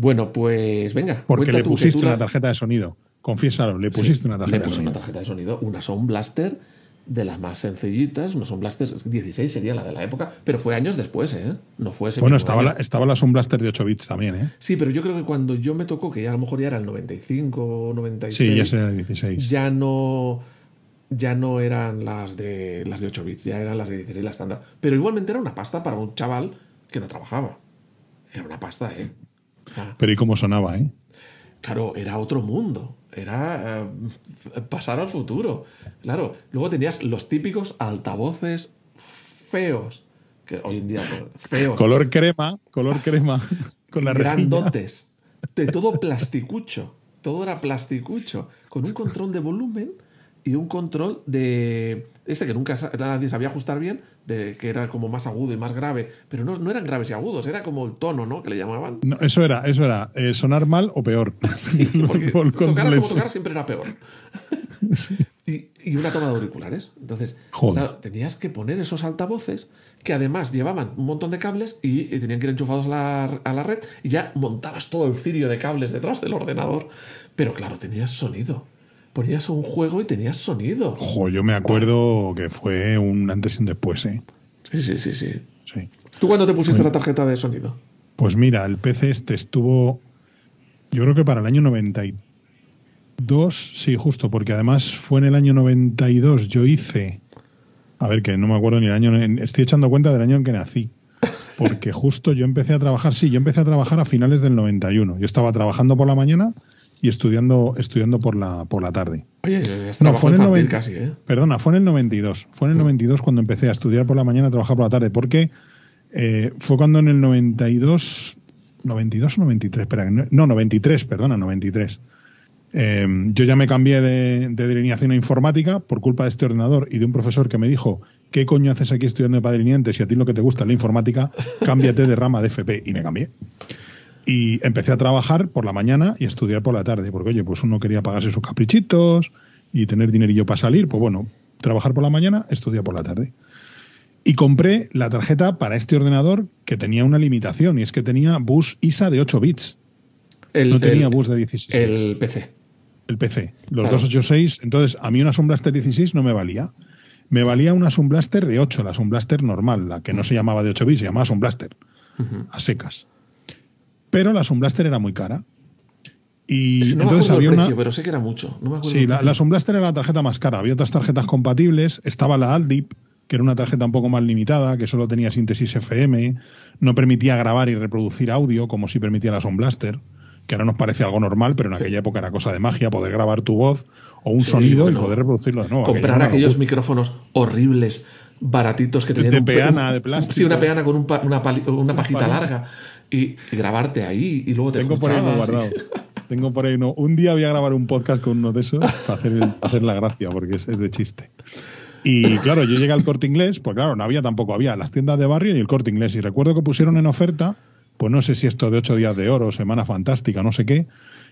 Bueno, pues venga. Porque le pusiste una tarjeta de sonido. Confiésalo, le Sí, pusiste una tarjeta Le de sonido. una tarjeta de sonido, una Sound Blaster de las más sencillitas, una Sound Blaster 16 sería la de la época, pero fue años después, ¿eh? No fue ese Bueno, estaba año. la, estaba la Sound Blaster de 8 bits también, ¿eh? Sí, pero yo creo que cuando yo me tocó, que ya a lo mejor ya era el 95 o 96, Sí, ya será el 16. ya no ya no eran las de las de 8 bits, ya eran las de 16 la estándar. Pero igualmente era una pasta para un chaval que no trabajaba. Era una pasta, ¿eh? Pero ¿y cómo sonaba, eh? Claro, era otro mundo. Era eh, pasar al futuro. Claro, luego tenías los típicos altavoces feos. Que hoy en día, pues, feos. Color crema, color crema, con la rejilla. grandotes. De todo plasticucho. Todo era plasticucho. Con un control de volumen y un control de. Este que nunca nadie sabía ajustar bien, de que era como más agudo y más grave. Pero no, no eran graves y agudos, era como el tono, ¿no? Que le llamaban. No, eso era, eso era, eh, sonar mal o peor. Porque Por tocar como tocar siempre era peor. Y, y una toma de auriculares. Entonces, Joder. claro, tenías que poner esos altavoces que además llevaban un montón de cables y, y tenían que ir enchufados a la, a la red y ya montabas todo el cirio de cables detrás del ordenador. Pero claro, tenías sonido. Ponías un juego y tenías sonido. Jo, yo me acuerdo que fue un antes y un después, ¿eh? Sí, sí, sí, sí. Sí. ¿Tú cuándo te pusiste la tarjeta de sonido? Pues mira, el PC este estuvo, yo creo que para el año 92, sí, justo, porque además fue en el año 92, yo hice, a ver, que no me acuerdo ni el año, estoy echando cuenta del año en que nací, porque justo yo empecé a trabajar, sí, yo empecé a trabajar a finales del 91, yo estaba trabajando por la mañana y estudiando, estudiando por la, por la tarde. Oye, es No, fue en el infantil 90 casi, ¿eh? Perdona, fue en el 92. Fue en el 92 cuando empecé a estudiar por la mañana y a trabajar por la tarde. Porque eh, fue cuando en el 92. 92 o 93, espera. no- No, 93, perdona, 93. Eh, yo ya me cambié de, de delineación a informática por culpa de este ordenador y de un profesor que me dijo: ¿Qué coño haces aquí estudiando de padriniente si a ti lo que te gusta es la informática? Cámbiate de rama de FP. Y me cambié. Y empecé a trabajar por la mañana y a estudiar por la tarde, porque oye, pues uno quería pagarse sus caprichitos y tener dinerillo para salir, pues bueno, trabajar por la mañana, estudiar por la tarde. Y compré la tarjeta para este ordenador que tenía una limitación, y es que tenía bus ISA de 8 bits, El, no tenía el- bus de 16. el PC. el PC, los Claro. 286, entonces a mí una Sound Blaster 16 no me valía. Me valía una Sound Blaster de 8, la Sound Blaster normal, la que no se llamaba de 8 bits, se llamaba Sound Blaster a secas. Pero la Sound Blaster era muy cara. Y no me entonces acuerdo había el una. precio, pero sé que era mucho. No me acuerdo Sí, la, la Sound Blaster era la tarjeta más cara. Había otras tarjetas compatibles. Estaba la Aldip, que era una tarjeta un poco más limitada, que solo tenía síntesis FM. No permitía grabar y reproducir audio, como si permitía la Sound Blaster, que ahora nos parece algo normal, pero en aquella época era cosa de magia poder grabar tu voz o un Sí, sonido bueno, y poder reproducirlo de nuevo. Comprar una aquellos locura. micrófonos horribles, baratitos que tenían de peana, un- de plástico. Sí, una peana con un pa- una, pali- una pajita larga y, y grabarte ahí y luego te Tengo por ahí uno guardado. Tengo por ahí uno. Un día voy a grabar un podcast con uno de esos para hacer, el- para hacer la gracia, porque es, es de chiste. Y claro, yo llegué al corte inglés, pues claro, no había tampoco, había las tiendas de barrio y el corte inglés. Y recuerdo que pusieron en oferta, pues no sé si esto de ocho días de oro, semana fantástica, no sé qué,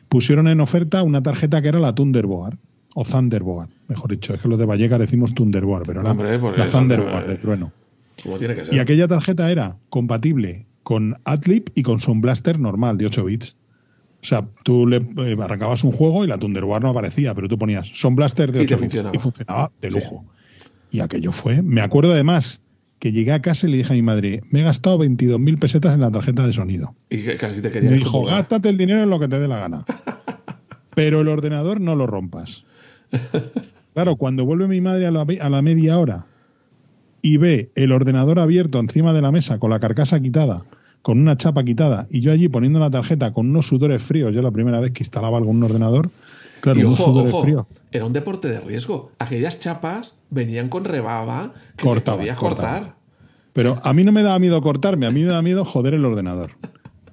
pusieron en oferta una tarjeta que era la Thunderboard, o Thunderboard, mejor dicho. Es que los de Vallecas decimos Thunderboard, pero la, Hombre, la es Thunderboard Thunder- de trueno. Como tiene que ser. Y aquella tarjeta era compatible con Adlib y con Sound Blaster normal de 8 bits. O sea, tú le eh, arrancabas un juego y la Thunderboard no aparecía, pero tú ponías Sound Blaster de Y te 8 bits funcionaba. y funcionaba de Sí. lujo. Y aquello fue. Me acuerdo además que llegué a casa y le dije a mi madre, me he gastado 22.000 pesetas en la tarjeta de sonido. Y casi te Y querías me dijo, gástate el dinero en lo que te dé la gana. Pero el ordenador no lo rompas. Claro, cuando vuelve mi madre a la, a la media hora y ve el ordenador abierto encima de la mesa con la carcasa quitada, con una chapa quitada, y yo allí poniendo la tarjeta con unos sudores fríos, yo la primera vez que instalaba un ordenador, claro, Y unos ojo, sudores ojo, fríos. era un deporte de riesgo. Aquellas chapas venían con rebaba que Cortaba, te podías cortaba. cortar. Pero a mí no me daba miedo cortarme, a mí me da miedo joder el ordenador.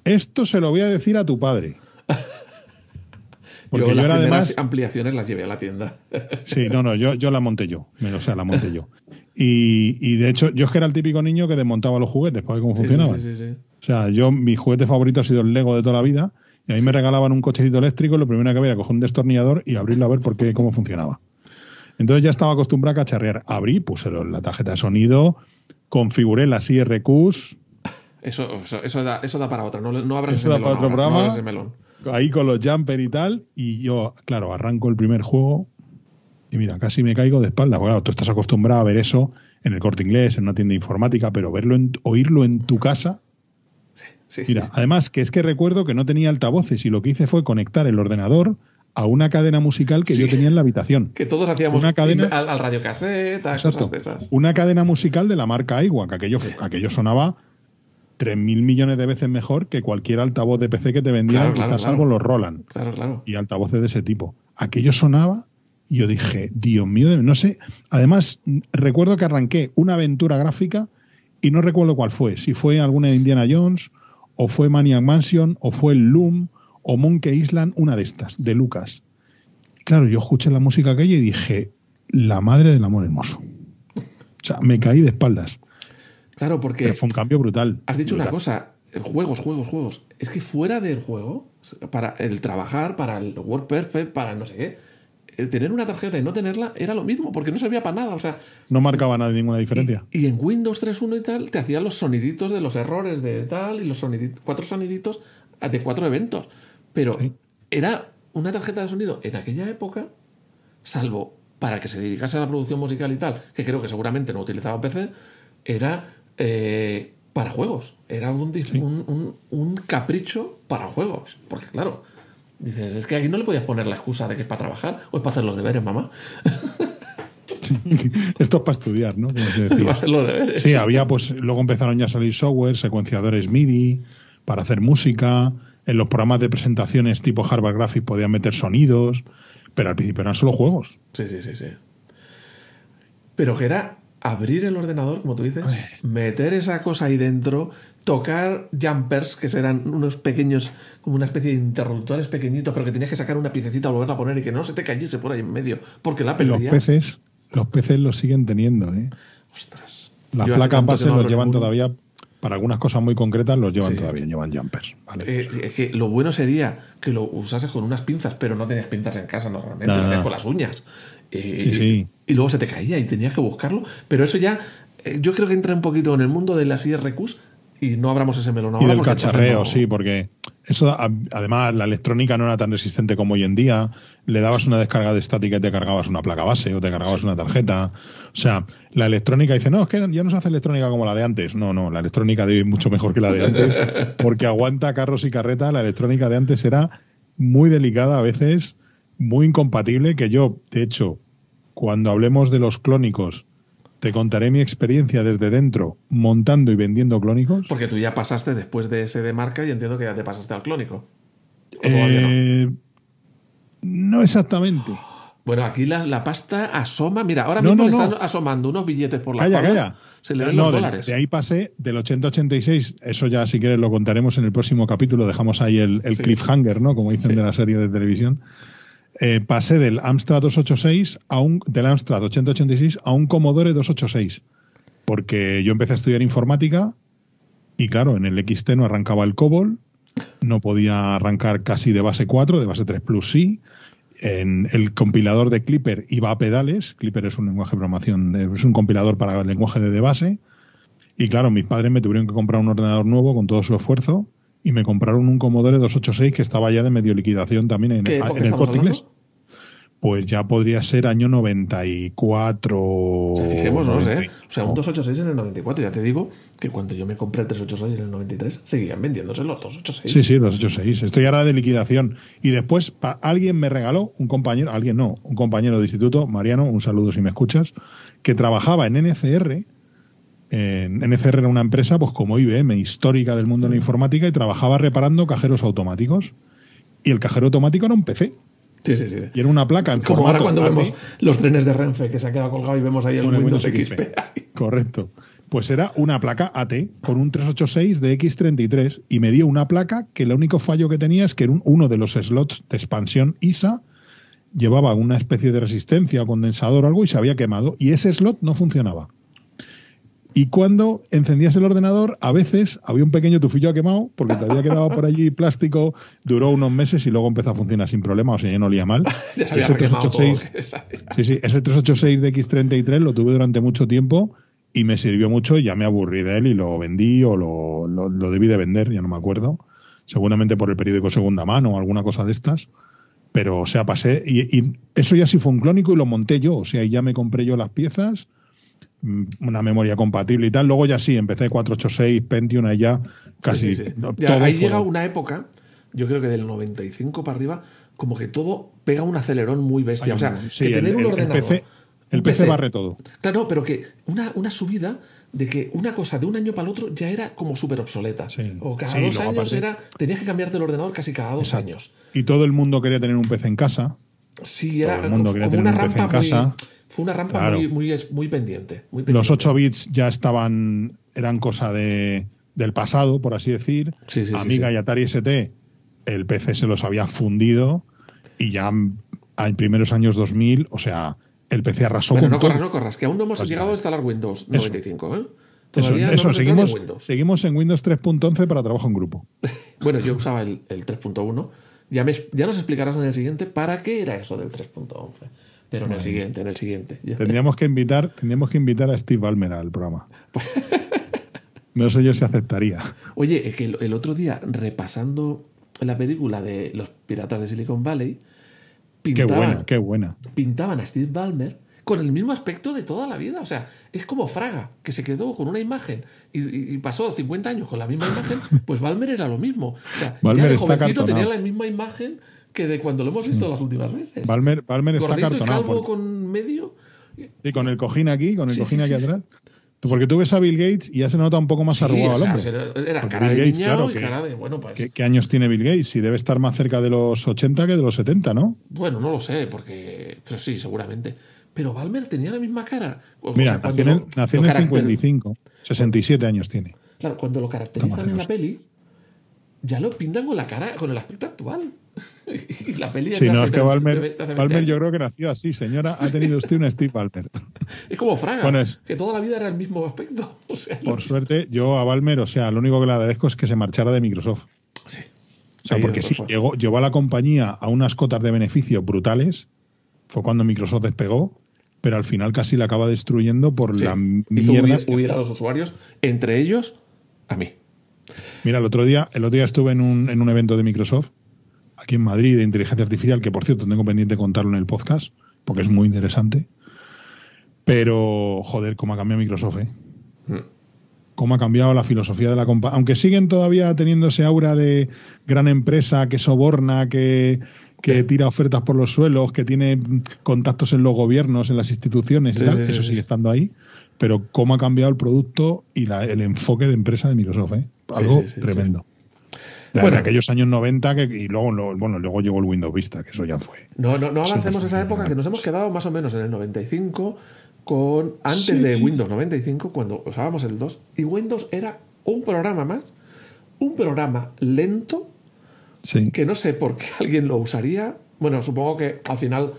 Esto se lo voy a decir a tu padre. Porque yo, yo, las era además. ampliaciones las llevé a la tienda. Sí, no, no, yo, yo la monté yo. O sea, la monté yo. Y, y de hecho, yo es que era el típico niño que desmontaba los juguetes para ver cómo Sí, sí, funcionaban. sí, sí, sí. O sea, yo, mi juguete favorito ha sido el Lego de toda la vida. Y a mí me regalaban un cochecito eléctrico. y Lo primero que había era coger un destornillador y abrirlo a ver por qué, cómo funcionaba. Entonces ya estaba acostumbrado a cacharrear. Abrí, puse la tarjeta de sonido, configuré las IRQs, Eso, eso, eso da, eso da para otra. No, no abras ese da melón. para otro ahora, no programa. abras ese melón. Ahí con los jumper y tal. Y yo, claro, arranco el primer juego Y mira, casi me caigo de espalda. Bueno, tú estás acostumbrado a ver eso en el corte inglés, en una tienda informática, pero verlo en, oírlo en tu casa. Sí, Mira, sí. además que es que recuerdo que no tenía altavoces y lo que hice fue conectar el ordenador a una cadena musical que yo tenía en la habitación. Que todos hacíamos Una cadena- al, al radiocassette, cosas de esas. Una cadena musical de la marca Iwa, que aquello, aquello sonaba 3.000 millones de veces mejor que cualquier altavoz de PC que te vendían, Claro, claro, quizás claro. salvo los Roland Claro, claro. y altavoces de ese tipo. Aquello sonaba y yo dije, Dios mío, no sé. Además, recuerdo que arranqué una aventura gráfica y no recuerdo cuál fue. Si fue alguna de Indiana Jones, o fue Maniac Mansion, o fue el Loom, o Monkey Island, una de estas, de Lucas. Y claro, yo escuché la música aquella y dije, la madre del amor hermoso. O sea, me caí de espaldas. Claro, porque Pero fue un cambio brutal. has dicho una cosa. Juegos, juegos, juegos. Es que fuera del juego, para el trabajar, para el Word Perfect, para no sé qué, el tener una tarjeta y no tenerla era lo mismo, porque no servía para nada. O sea, No marcaba nada, ninguna diferencia. Y en Windows 3.1 y tal, te hacían los soniditos de los errores de tal y los soniditos, cuatro soniditos de cuatro eventos. Pero Sí. era una tarjeta de sonido en aquella época, salvo para que se dedicase a la producción musical y tal, que creo que seguramente no utilizaba PC, era eh, para juegos. Era un, dis- un, un- un capricho para juegos. Porque claro, dices, es que aquí no le podías poner la excusa de que es para trabajar o es para hacer los deberes, mamá. Esto es para estudiar, ¿no? Como se decía. para hacer los deberes. Sí, había pues luego empezaron ya a salir software, secuenciadores MIDI para hacer música, en los programas de presentaciones tipo Harvard Graphics podían meter sonidos, pero al principio eran solo juegos. Sí, sí, sí, sí. Pero que era abrir el ordenador, como tú dices, meter esa cosa ahí dentro, tocar jumpers, que eran unos pequeños, como una especie de interruptores pequeñitos, pero que tenías que sacar una piececita, volverla a poner y que no se te cayese por ahí en medio, porque la Los perdías. peces, los peces los siguen teniendo, ¿eh? Ostras. Las placas base no los llevan todavía, para algunas cosas muy concretas los llevan Sí. todavía, llevan jumpers, ¿vale? Eh, es que lo bueno sería que lo usases con unas pinzas, pero no tenías pinzas en casa normalmente, No, con las uñas. Eh, Sí, sí. Y luego se te caía y tenías que buscarlo. Pero eso ya, eh, yo creo que entra un poquito en el mundo de las IRQs y no abramos ese melón y ahora. del porque entonces cacharreo, no- sí, porque eso, a- además, la electrónica no era tan resistente como hoy en día. Le dabas una descarga de estática y te cargabas una placa base o te cargabas una tarjeta. O sea, la electrónica dice, no, es que ya no se hace electrónica como la de antes. No, no, la electrónica de hoy es mucho mejor que la de antes, porque aguanta carros y carreta. La electrónica de antes era muy delicada, a veces muy incompatible, que yo, de hecho, cuando hablemos de los clónicos, te contaré mi experiencia desde dentro montando y vendiendo clónicos. Porque tú ya pasaste después de ese de marca y entiendo que ya te pasaste al clónico. Eh, no exactamente. Bueno, aquí la, la pasta asoma. Mira, ahora mismo no, le están asomando unos billetes por la Calla, espalda. calla. Se le ven no, los de, dólares. de ahí pasé del 80-86. Eso ya, si quieres, lo contaremos en el próximo capítulo. Dejamos ahí el, el Sí. cliffhanger, ¿no? Como dicen Sí. de la serie de televisión. Eh, pasé del Amstrad 286 a un del Amstrad 8086 a un Commodore 286 porque yo empecé a estudiar informática y claro en el XT no arrancaba el COBOL no podía arrancar casi de base 4 de base 3 plus sí. En el compilador de Clipper iba a pedales Clipper es un lenguaje de programación eh, es un compilador para el lenguaje de, de base. Y claro mis padres me tuvieron que comprar un ordenador nuevo con todo su esfuerzo y me compraron un Commodore 286 que estaba ya de medio liquidación también en, ¿Qué en época el corte inglés. Pues ya podría ser año 94. O sea, fijémonos, ¿eh? 90. O sea, un 286 en el 94. Ya te digo que cuando yo me compré el 386 en el 93, seguían vendiéndose los 286. Sí, sí, 286. Esto ya era de liquidación. Y después alguien me regaló, un compañero, alguien no, un compañero de instituto, Mariano, un saludo si me escuchas, que trabajaba en NCR. En NCR era una empresa, pues como IBM, histórica del mundo de la informática, y trabajaba reparando cajeros automáticos. Y el cajero automático era un PC. Sí, sí, sí. Y era una placa en Como ahora cuando vemos los trenes de Renfe que se ha quedado colgado y vemos ahí el Windows, Windows XP. XP. Correcto. Pues era una placa AT con un 386 de X33 y me dio una placa que el único fallo que tenía es que uno de los slots de expansión ISA llevaba una especie de resistencia o condensador o algo y se había quemado y ese slot no funcionaba. Y cuando encendías el ordenador, a veces había un pequeño tufillo quemado porque te había quedado por allí plástico, duró unos meses y luego empezó a funcionar sin problema, o sea, ya no olía mal. ya se Y había ese quemado todo. 386 que sabía. Sí, sí, ese 386 de X33 lo tuve durante mucho tiempo y me sirvió mucho ya me aburrí de él y lo vendí o lo, lo, lo debí de vender, ya no me acuerdo. Seguramente por el periódico segunda mano o alguna cosa de estas. Pero, o sea, pasé. Y, y eso ya sí fue un clónico y lo monté yo. O sea, y ya me compré yo las piezas, una memoria compatible y tal. Luego ya sí, empecé 486, Pentium, ahí ya casi. Sí, sí, sí. no, Ya, todo ahí fue- llega una época, yo creo que del 95 para arriba, como que todo pega un acelerón muy bestia. O sea, que tener el- un el- el ordenador. PC el PC barre todo. Claro, pero que una, una subida de que una cosa de un año para el otro ya era como súper obsoleta. Sí. O cada Sí, dos años aparte- era. Tenías que cambiarte el ordenador casi cada dos Exacto. años. Y todo el mundo quería tener un PC en casa. Sí, era Todo el mundo como quería tener una un PC en rampa muy. Fue una rampa Claro. muy, muy, muy pendiente. Muy Los pendiente. 8 bits ya estaban, eran cosa de, del pasado, por así decir. Sí, sí, sí, Amiga sí. y Atari ST, el PC se los había fundido y ya en primeros años 2000, o sea, el PC arrasó Bueno, con no corras, no corras, que aún no hemos Básicamente. llegado a instalar Windows 95, ¿eh? Eso, Todavía no eso, seguimos, en Windows. seguimos en Windows 3.11 para trabajo en grupo. Bueno, yo usaba el, el 3.1. Ya, me- ya nos explicarás en el siguiente para qué era eso del 3.11. Pero en el siguiente, en el siguiente. Tendríamos que invitar, tendríamos que invitar a Steve Ballmer al programa. No sé yo si aceptaría. Oye, es que el, el otro día, repasando la película de los piratas de Silicon Valley, Qué pintaban, buena, qué buena. pintaban a Steve Ballmer con el mismo aspecto de toda la vida. O sea, es como Fraga, que se quedó con una imagen y, pasó 50 años con la misma imagen, pues Ballmer era lo mismo. O sea, Ballmer ya de jovencito tenía la misma imagen que de cuando lo hemos visto las últimas veces. Ballmer está y cartonado. calvo con medio. Sí, con el cojín aquí, con el Sí, cojín sí, aquí atrás. Porque tú ves a Bill Gates y ya se nota un poco más arrugado o sea, el hombre. era cara Bill de Gates, claro, y que- cara de. Bueno, pues. ¿Qué, qué años tiene Bill Gates? Y debe estar más cerca de los 80 que de los 70, ¿no? Bueno, no lo sé, porque. Pero sí, seguramente. Pero Balmer tenía la misma cara. O Mira, nació en, el, lo- nació lo en el caracter- 55. 67 años tiene. Claro, cuando lo caracterizan en la peli, ya lo pintan con la cara, con el aspecto actual. y la peli de no, es que Balmer, de ve- de hace 20 Balmer yo creo que nació así. Señora, ha tenido usted un Steve Ballmer. Es como Fraga, Bueno, es- que toda la vida era el mismo aspecto. O sea, Por suerte, yo a Balmer, o sea, lo único que le agradezco es que se marchara de Microsoft. sí. O sea, porque sí, llegó, llevó a la compañía a unas cotas de beneficio brutales. Fue cuando Microsoft despegó, pero al final casi la acaba destruyendo por Sí. la Hizo mierda. huir, huir a los usuarios, entre ellos a mí. Mira, el otro día, el otro día estuve en un, en un evento de Microsoft, aquí en Madrid, de inteligencia artificial, que por cierto tengo pendiente contarlo en el podcast, porque es muy interesante. Pero, joder, cómo ha cambiado Microsoft, ¿eh? Mm. Cómo ha cambiado la filosofía de la compañía. Aunque siguen todavía teniendo ese aura de gran empresa que soborna, que, que tira ofertas por los suelos, que tiene contactos en los gobiernos, en las instituciones Sí, y tal, sí, sí, eso sigue estando ahí. Pero cómo ha cambiado el producto y la- el enfoque de empresa de Microsoft, ¿eh? Algo sí, sí, tremendo. De, Bueno. aquellos años 90 que, y luego, lo- bueno, luego llegó el Windows Vista, que eso ya fue. No, no, no avancemos esa época, que nos hemos quedado más o menos en el 95, con antes de Windows 95, cuando usábamos el 2, y Windows era un programa más, un programa lento, que no sé por qué alguien lo usaría. Bueno, supongo que al final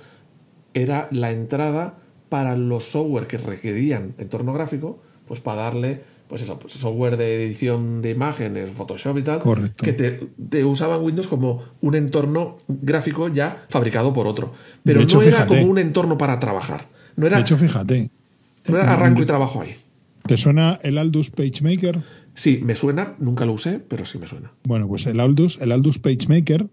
era la entrada para los software que requerían entorno gráfico, pues para darle, pues eso, pues software de edición de imágenes, Photoshop y tal, Correcto. que te, te usaban Windows como un entorno gráfico ya fabricado por otro. Pero hecho, no era fíjate. como un entorno para trabajar. No era, De hecho, fíjate, no era arranco y trabajo ahí. ¿te suena el Aldus PageMaker? Sí, me suena, nunca lo usé, pero sí me suena. Bueno, pues el Aldus, el Aldus PageMaker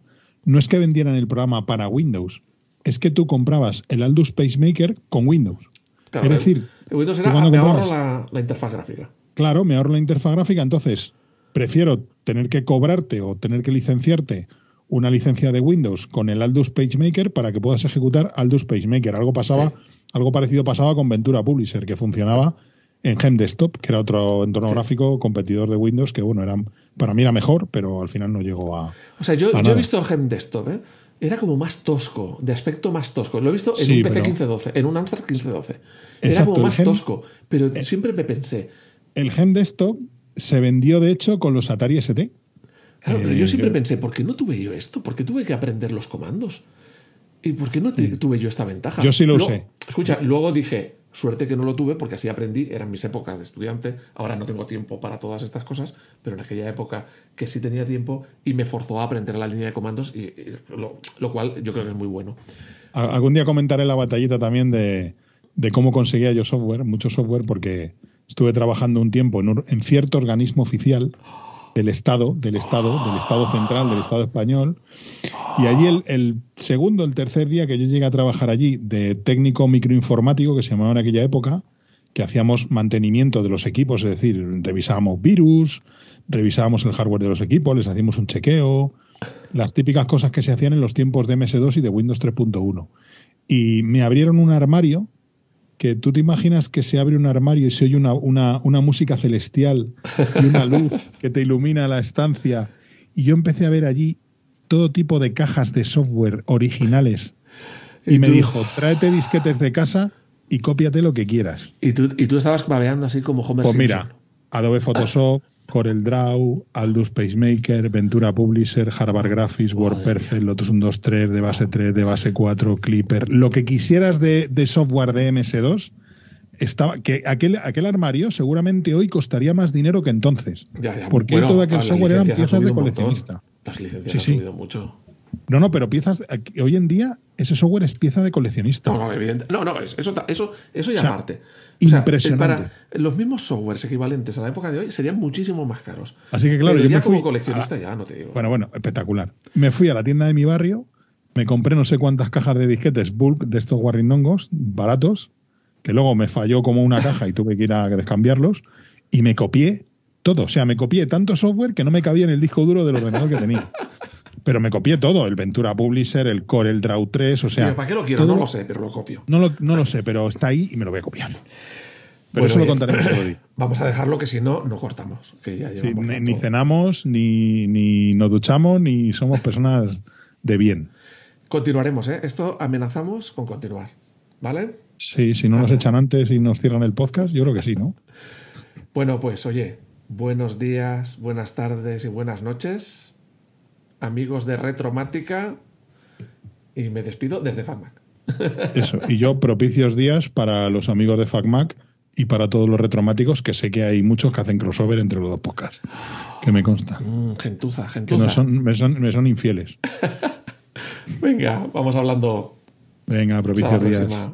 no es que vendieran el programa para Windows, es que tú comprabas el Aldus PageMaker con Windows. Claro, es decir, el Windows era, me ahorro la interfaz gráfica. Claro, me ahorro la interfaz gráfica, entonces prefiero tener que cobrarte o tener que licenciarte una licencia de Windows con el Aldus PageMaker para que puedas ejecutar Aldus PageMaker. Algo pasaba, Sí. algo parecido pasaba con Ventura Publisher, que funcionaba en Gem Desktop, que era otro entorno Sí. gráfico competidor de Windows, que bueno, era, para mí era mejor, pero al final no llegó a. O sea, yo, he visto Gem Desktop, ¿eh? Era como más tosco, de aspecto más tosco. Lo he visto en Sí, un PC pero- 1512, en un Amstrad 1512. Era como más Gem- tosco. Pero siempre me pensé, El Gem Desktop se vendió de hecho con los Atari ST. claro, pero Eh, yo siempre yo- pensé, ¿por qué no tuve yo esto? ¿Por qué tuve que aprender los comandos? ¿Y por qué no te- tuve yo esta ventaja? Yo sí lo Luego- usé. Escucha, luego dije, suerte que no lo tuve porque así aprendí, eran mis épocas de estudiante, ahora no tengo tiempo para todas estas cosas, pero en aquella época que sí tenía tiempo y me forzó a aprender la línea de comandos, y, y lo, lo cual yo creo que es muy bueno. Algún día comentaré la batallita también de, de cómo conseguía yo software, mucho software, porque estuve trabajando un tiempo en, un- en cierto organismo oficial del Estado, del Estado, del Estado central, del Estado español. Y allí el, el, segundo, el tercer día que yo llegué a trabajar allí de técnico microinformático, que se llamaba en aquella época, que hacíamos mantenimiento de los equipos, es decir, revisábamos virus, revisábamos el hardware de los equipos, les hacíamos un chequeo, las típicas cosas que se hacían en los tiempos de MS2 y de Windows 3.1. Y me abrieron un armario que tú te imaginas que se abre un armario y se oye una, una, una música celestial y una luz que te ilumina la estancia. Y yo empecé a ver allí todo tipo de cajas de software originales. Y, ¿Y me dijo, tráete disquetes de casa y cópiate lo que quieras. Y tú, y tú estabas babeando así como Homer Pues Simpson. mira, Adobe Photoshop, Corel Draw, Aldus Pacemaker, Ventura Publisher, Harvard Graphics, WordPerfect, Lotus 123, de base 3, de base 4, Clipper, lo que quisieras de, de software de MS2, estaba que aquel, aquel armario seguramente hoy costaría más dinero que entonces. Ya, ya, porque bueno, todo aquel software eran piezas de coleccionista. Las licencias Sí, han sí. subido mucho. No, no, pero piezas. Hoy en día ese software es pieza de coleccionista. No, no, evidente. No, no, es- eso, eso, eso ya O sea, aparte. impresionante. para los mismos softwares equivalentes a la época de hoy serían muchísimo más caros. Así que claro, Pero yo ya me fui como coleccionista ya no te digo. Bueno, bueno, espectacular. Me fui a la tienda de mi barrio, me compré no sé cuántas cajas de disquetes bulk de estos guarrindongos baratos, que luego me falló como una caja y tuve que ir a descambiarlos, y me copié todo. O sea, me copié tanto software que no me cabía en el disco duro del ordenador que tenía. Pero me copié todo, el Ventura Publisher, el Corel Draw 3, o sea... ¿Para qué lo quiero? todo- No lo sé, pero lo copio. No lo, no lo sé, pero está ahí y me lo voy a copiar. Pero Bueno, eso lo contaremos otro día. Vamos a dejarlo que si no, no cortamos. Que ya Sí, ni cenamos, ni, ni nos duchamos, ni somos personas de bien. Continuaremos, ¿eh? Esto amenazamos con continuar. ¿Vale? Sí, si no nos echan antes y nos cierran el podcast, yo creo que sí, ¿no? Bueno, pues oye, buenos días, buenas tardes y buenas noches, amigos de Retromática, y me despido desde FacMac. Eso. Y yo propicios días para los amigos de FacMac y para todos los retromáticos, que sé que hay muchos que hacen crossover entre los dos podcasts, que me consta. Mm, gentuza, Que gentuza. no son, me, son, me son infieles. Venga, vamos hablando. Venga, propicios días. próxima.